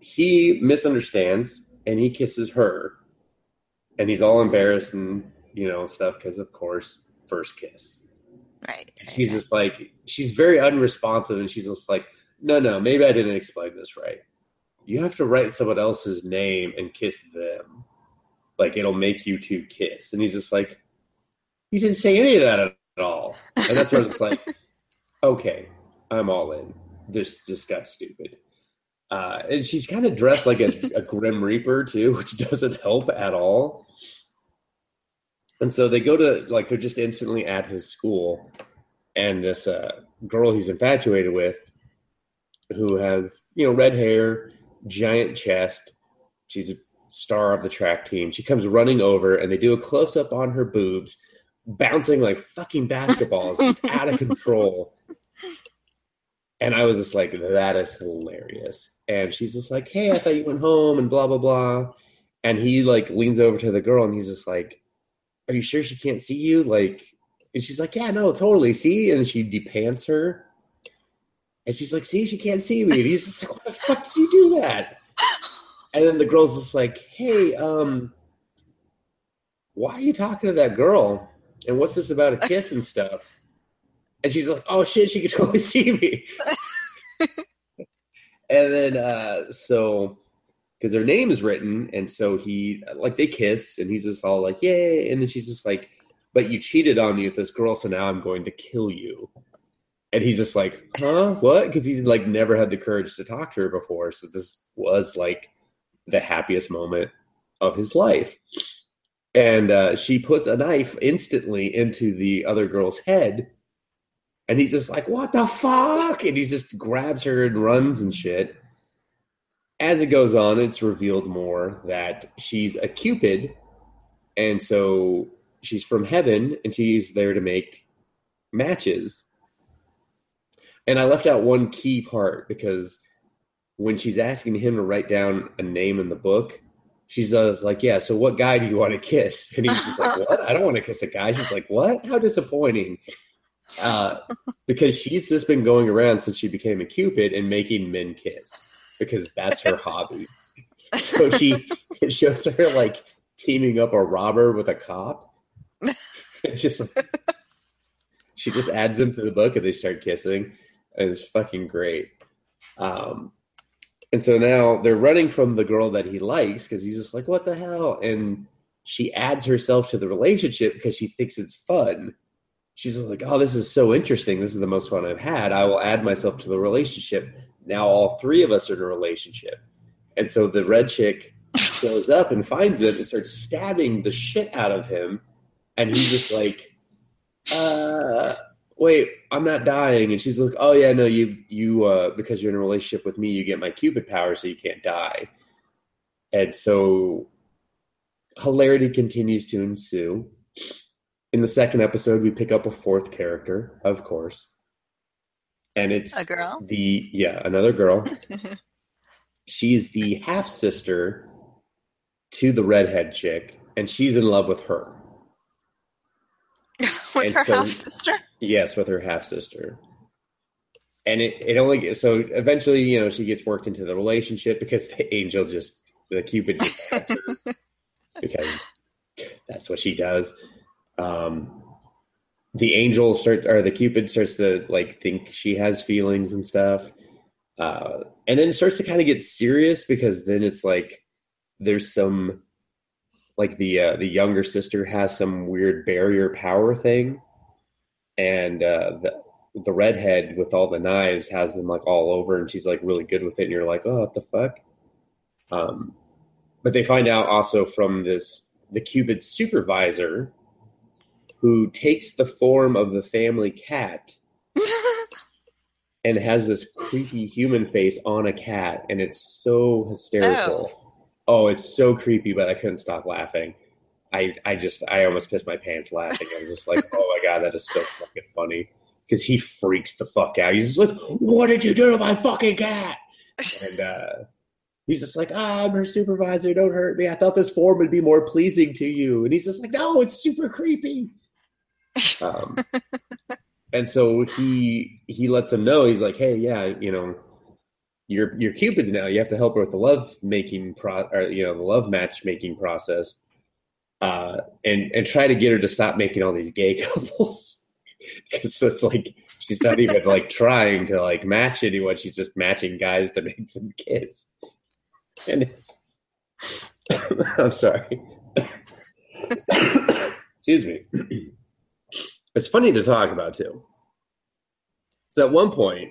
he misunderstands and he kisses her and he's all embarrassed and you know stuff because of course first kiss. Right. and she's just like she's very unresponsive and she's just like no no maybe i didn't explain this right. You have to write someone else's name and kiss them. Like it'll make you two kiss. And he's just like you didn't say any of that at all. And that's where it's like okay i'm all in. This this got stupid uh, and she's kind of dressed like a, a grim reaper too which doesn't help at all. And so they go to like they're just instantly at his school. And this uh, girl he's infatuated with who has you know red hair giant chest she's a star of the track team. She comes running over and they do a close-up on her boobs bouncing like fucking basketballs just out of control And I was just like, that is hilarious. And she's just like, hey, I thought you went home and blah, blah, blah. And he like leans over to the girl and he's just like, are you sure she can't see you? Like, and she's like, yeah, no, totally. See? And she depants her. And she's like, see, she can't see me. And he's just like, what the fuck did you do that? And then the girl's just like, hey, um, why are you talking to that girl? And what's this about a kiss and stuff? And she's like, oh shit, she could totally see me. And then, uh, so, because their name is written, and so he, like, they kiss, and he's just all like, yay. And then she's just like, but you cheated on me with this girl, so now I'm going to kill you. And he's just like, huh, what? Because he's like never had the courage to talk to her before. So this was like the happiest moment of his life. And uh, she puts a knife instantly into the other girl's head. And he's just like, what the fuck? And he just grabs her and runs and shit. As it goes on, it's revealed more that she's a Cupid. And so she's from heaven and she's there to make matches. And I left out one key part because when she's asking him to write down a name in the book, she's uh, like, "Yeah, so what guy do you want to kiss?" And he's just like, "What? I don't want to kiss a guy." She's like, "What? How disappointing." Uh, because she's just been going around since she became a cupid and making men kiss because that's her hobby. So she it shows her like teaming up a robber with a cop. just she just adds them to the book and they start kissing. And it's fucking great. Um, and so now they're running from the girl that he likes because he's just like, what the hell? And she adds herself to the relationship because she thinks it's fun. She's like, oh, this is so interesting. This is the most fun I've had. I will add myself to the relationship. Now all three of us are in a relationship. And so the red chick shows up and finds him and starts stabbing the shit out of him. And he's just like, uh, wait, I'm not dying. And she's like, oh yeah, no, you you uh, because you're in a relationship with me, you get my Cupid power, so you can't die. And so hilarity continues to ensue. In the second episode, we pick up a fourth character, of course. And it's a girl. The yeah, another girl. she's the half sister to the redhead chick, and she's in love with her. with And her so- half sister. Yes, with her half sister. And it, it only gets so eventually, you know, she gets worked into the relationship because the angel just the Cupid just because that's what she does. Um the angel starts or the Cupid starts to like think she has feelings and stuff. Uh and then starts to kind of get serious because then it's like there's some like the uh, the younger sister has some weird barrier power thing and uh, the the redhead with all the knives has them like all over, and she's like really good with it. And you're like, oh, what the fuck? Um, but they find out also from this the Cupid supervisor who takes the form of the family cat and has this creepy human face on a cat, and it's so hysterical. Oh, it's so creepy, but I couldn't stop laughing. I I just I almost pissed my pants laughing. I was just like, oh my god, that is so fucking funny. Because he freaks the fuck out. He's just like, what did you do to my fucking cat? And uh he's just like, ah, I'm her supervisor, don't hurt me. I thought this form would be more pleasing to you. And he's just like, no, it's super creepy. Um and so he he lets him know, he's like, hey, yeah, you know, you're you're Cupid's now. You have to help her with the love making pro or you know, the love matchmaking process uh, and and try to get her to stop making all these gay couples because it's like she's not even like trying to like match anyone. She's just matching guys to make them kiss. And it's, I'm sorry. Excuse me. It's funny to talk about too. So at one point,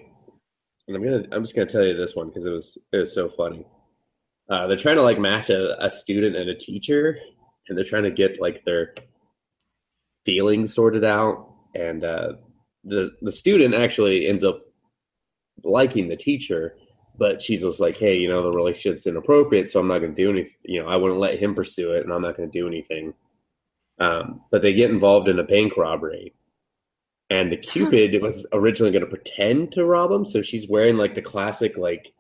and I'm gonna I'm just gonna tell you this one because it was it was so funny. Uh, they're trying to like match a, a student and a teacher, and they're trying to get like their feelings sorted out and uh, the the student actually ends up liking the teacher but she's just like hey you know the relationship's inappropriate so i'm not to do anything you know i wouldn't let him pursue it and i'm not to do anything um, but they get involved in a bank robbery and the Cupid was originally going to pretend to rob him, so she's wearing like the classic like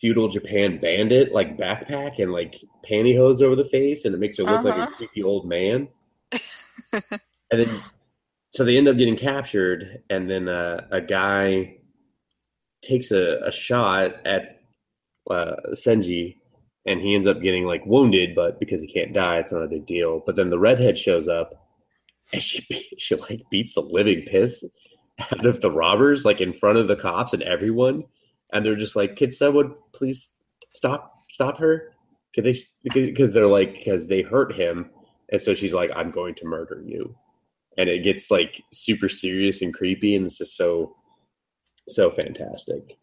feudal Japan bandit like backpack and like pantyhose over the face, and it makes her look like a Uh-huh. creepy old man. and then, so they end up getting captured, and then uh, a guy takes a, a shot at uh, Seiji, and he ends up getting like wounded, but because he can't die, it's not a big deal. But then the redhead shows up, and she she like beats the living piss out of the robbers, like in front of the cops and everyone, and they're just like, "Could someone please stop stop her?" Could they? Because they're like, because they hurt him, and so she's like, "I'm going to murder you," and it gets like super serious and creepy, and this is so so fantastic.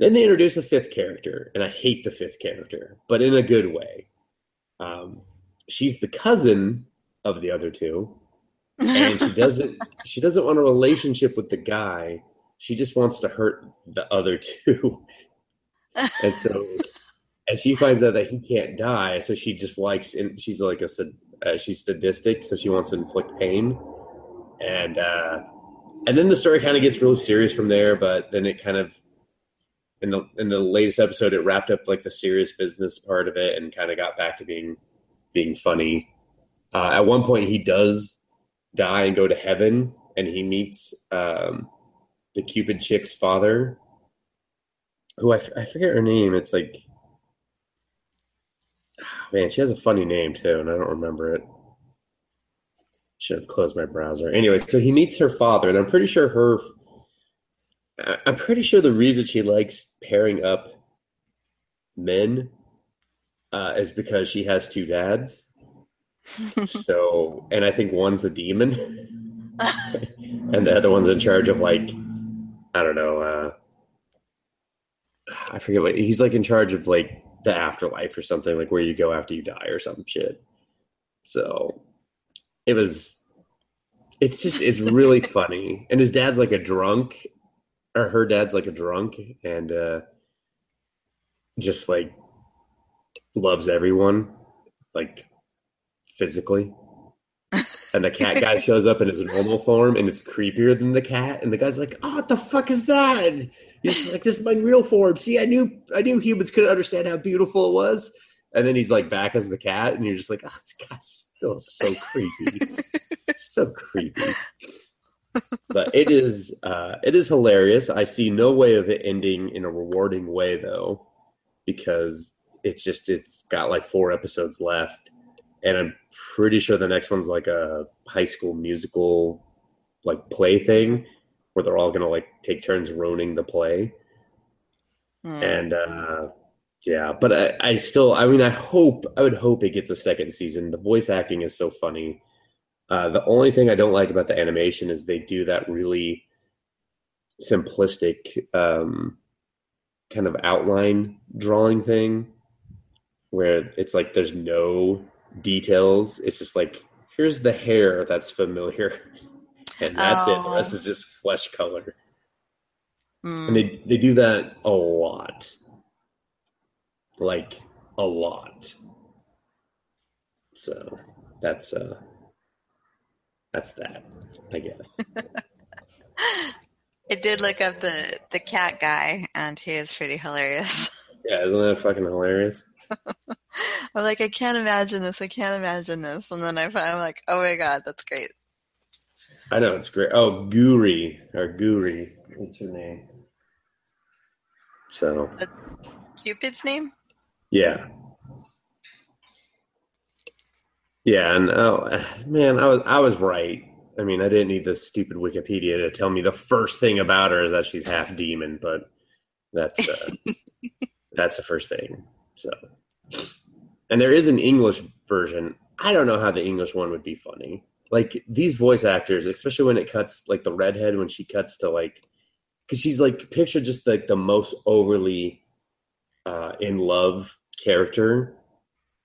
Then they introduce a fifth character, and I hate the fifth character, but in a good way. Um, she's the cousin of the other two, and she doesn't she doesn't want a relationship with the guy. She just wants to hurt the other two, and so and she finds out that he can't die, so she just likes and she's like a uh, she's sadistic, so she wants to inflict pain, and uh, and then the story kind of gets really serious from there. But then it kind of in the in the latest episode, it wrapped up like the serious business part of it, and kind of got back to being being funny. Uh, at one point, he does die and go to heaven, and he meets um, the Cupid chick's father, who I, f- I forget her name. It's like man, she has a funny name too, and I don't remember it. Should have closed my browser. Anyway, so he meets her father, and I'm pretty sure her. I'm pretty sure the reason she likes pairing up men uh, is because she has two dads. So, and I think one's a demon, and the other one's in charge of like, I don't know. Uh, I forget what he's like in charge of like the afterlife or something like where you go after you die or some shit. So it was it's just it's really funny. And his dad's like a drunk or her dad's like a drunk and uh just like loves everyone like physically. And the cat guy shows up in his normal form and it's creepier than the cat and the guy's like, "Oh, what the fuck is that?" He's like, "This is my real form. See, I knew I knew humans couldn't understand how beautiful it was." And then he's like back as the cat, and you're just like, "Oh, this guy's still so creepy, so creepy." But it is uh, it is hilarious. I see no way of it ending in a rewarding way though, because it's just it's got like four episodes left, and I'm pretty sure the next one's like a high school musical like play thing where they're all gonna like take turns ruining the play Hmm. and uh yeah but I, I still i mean i hope i would hope it gets a second season the voice acting is so funny uh the only thing i don't like about the animation is they do that really simplistic um kind of outline drawing thing where it's like there's no details. It's just like here's the hair that's familiar. And that's it. The rest Oh. is just flesh color. Hmm. and they they do that a lot. Like a lot. So that's uh that's that i guess I did look up the the cat guy, and he is pretty hilarious. yeah isn't that fucking hilarious I'm like, I can't imagine this. I can't imagine this. And then I find, I'm like, oh my god, that's great. i know it's great oh guri or guri what's her name so Cupid's name? yeah yeah and oh man i was i was right. I mean i didn't need this stupid wikipedia to tell me the first thing about her is that she's half demon but that's uh, that's the first thing so. And there is an english version. I don't know how the english one would be funny. Like these voice actors especially when it cuts like the redhead when she cuts to like because she's like picture just like the most overly uh in love character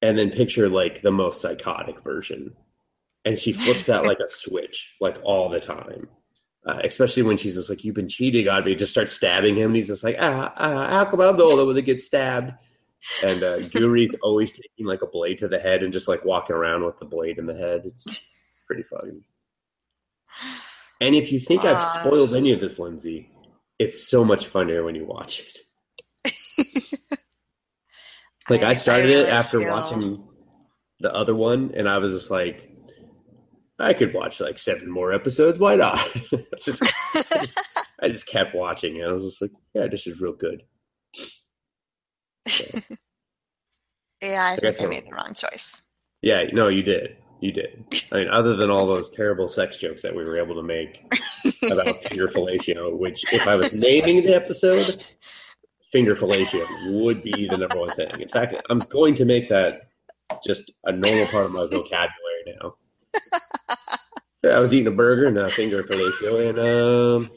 and then picture like the most psychotic version and she flips out like a switch like all the time uh, especially when she's just like you've been cheating on me just starts stabbing him and he's just like ah, ah how come i'm the only one that gets stabbed and uh, Guri's always taking like a blade to the head and just like walking around with the blade in the head. It's pretty funny. And if you think I've spoiled any of this, Lindsay, it's so much funnier when you watch it. Like I, started really it after feel- watching the other one, and I was just like, I could watch like seven more episodes. Why not? I, just, I, just, I just kept watching, and I was just like, yeah, this is real good. Yeah, I I think guess I made the wrong choice. Yeah, no, you did. You did. I mean, other than all those terrible sex jokes that we were able to make about finger fellatio, which if I was naming the episode, finger fellatio would be the number one thing. In fact, I'm going to make that just a normal part of my vocabulary now. I was eating a burger and a finger fellatio, and um,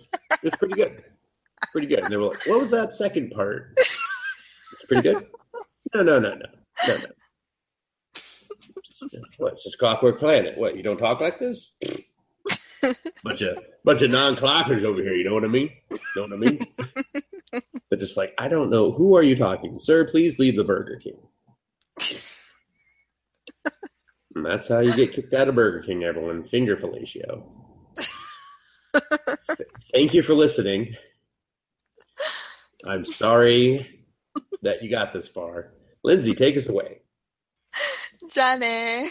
it's pretty good. Pretty good. And they were like, "What was that second part?" It's pretty good. No, no, no, no, no, no. What? It's just Clockwork Planet. What? You don't talk like this? bunch of bunch of non-clockers over here. You know what I mean? Know what I mean? They're just like, I don't know. Who are you talking, sir? Please leave the Burger King. And that's how you get kicked out of Burger King. Everyone, finger fellatio. Th- Thank you for listening. I'm sorry that you got this far. Lindsay, take us away. Johnny.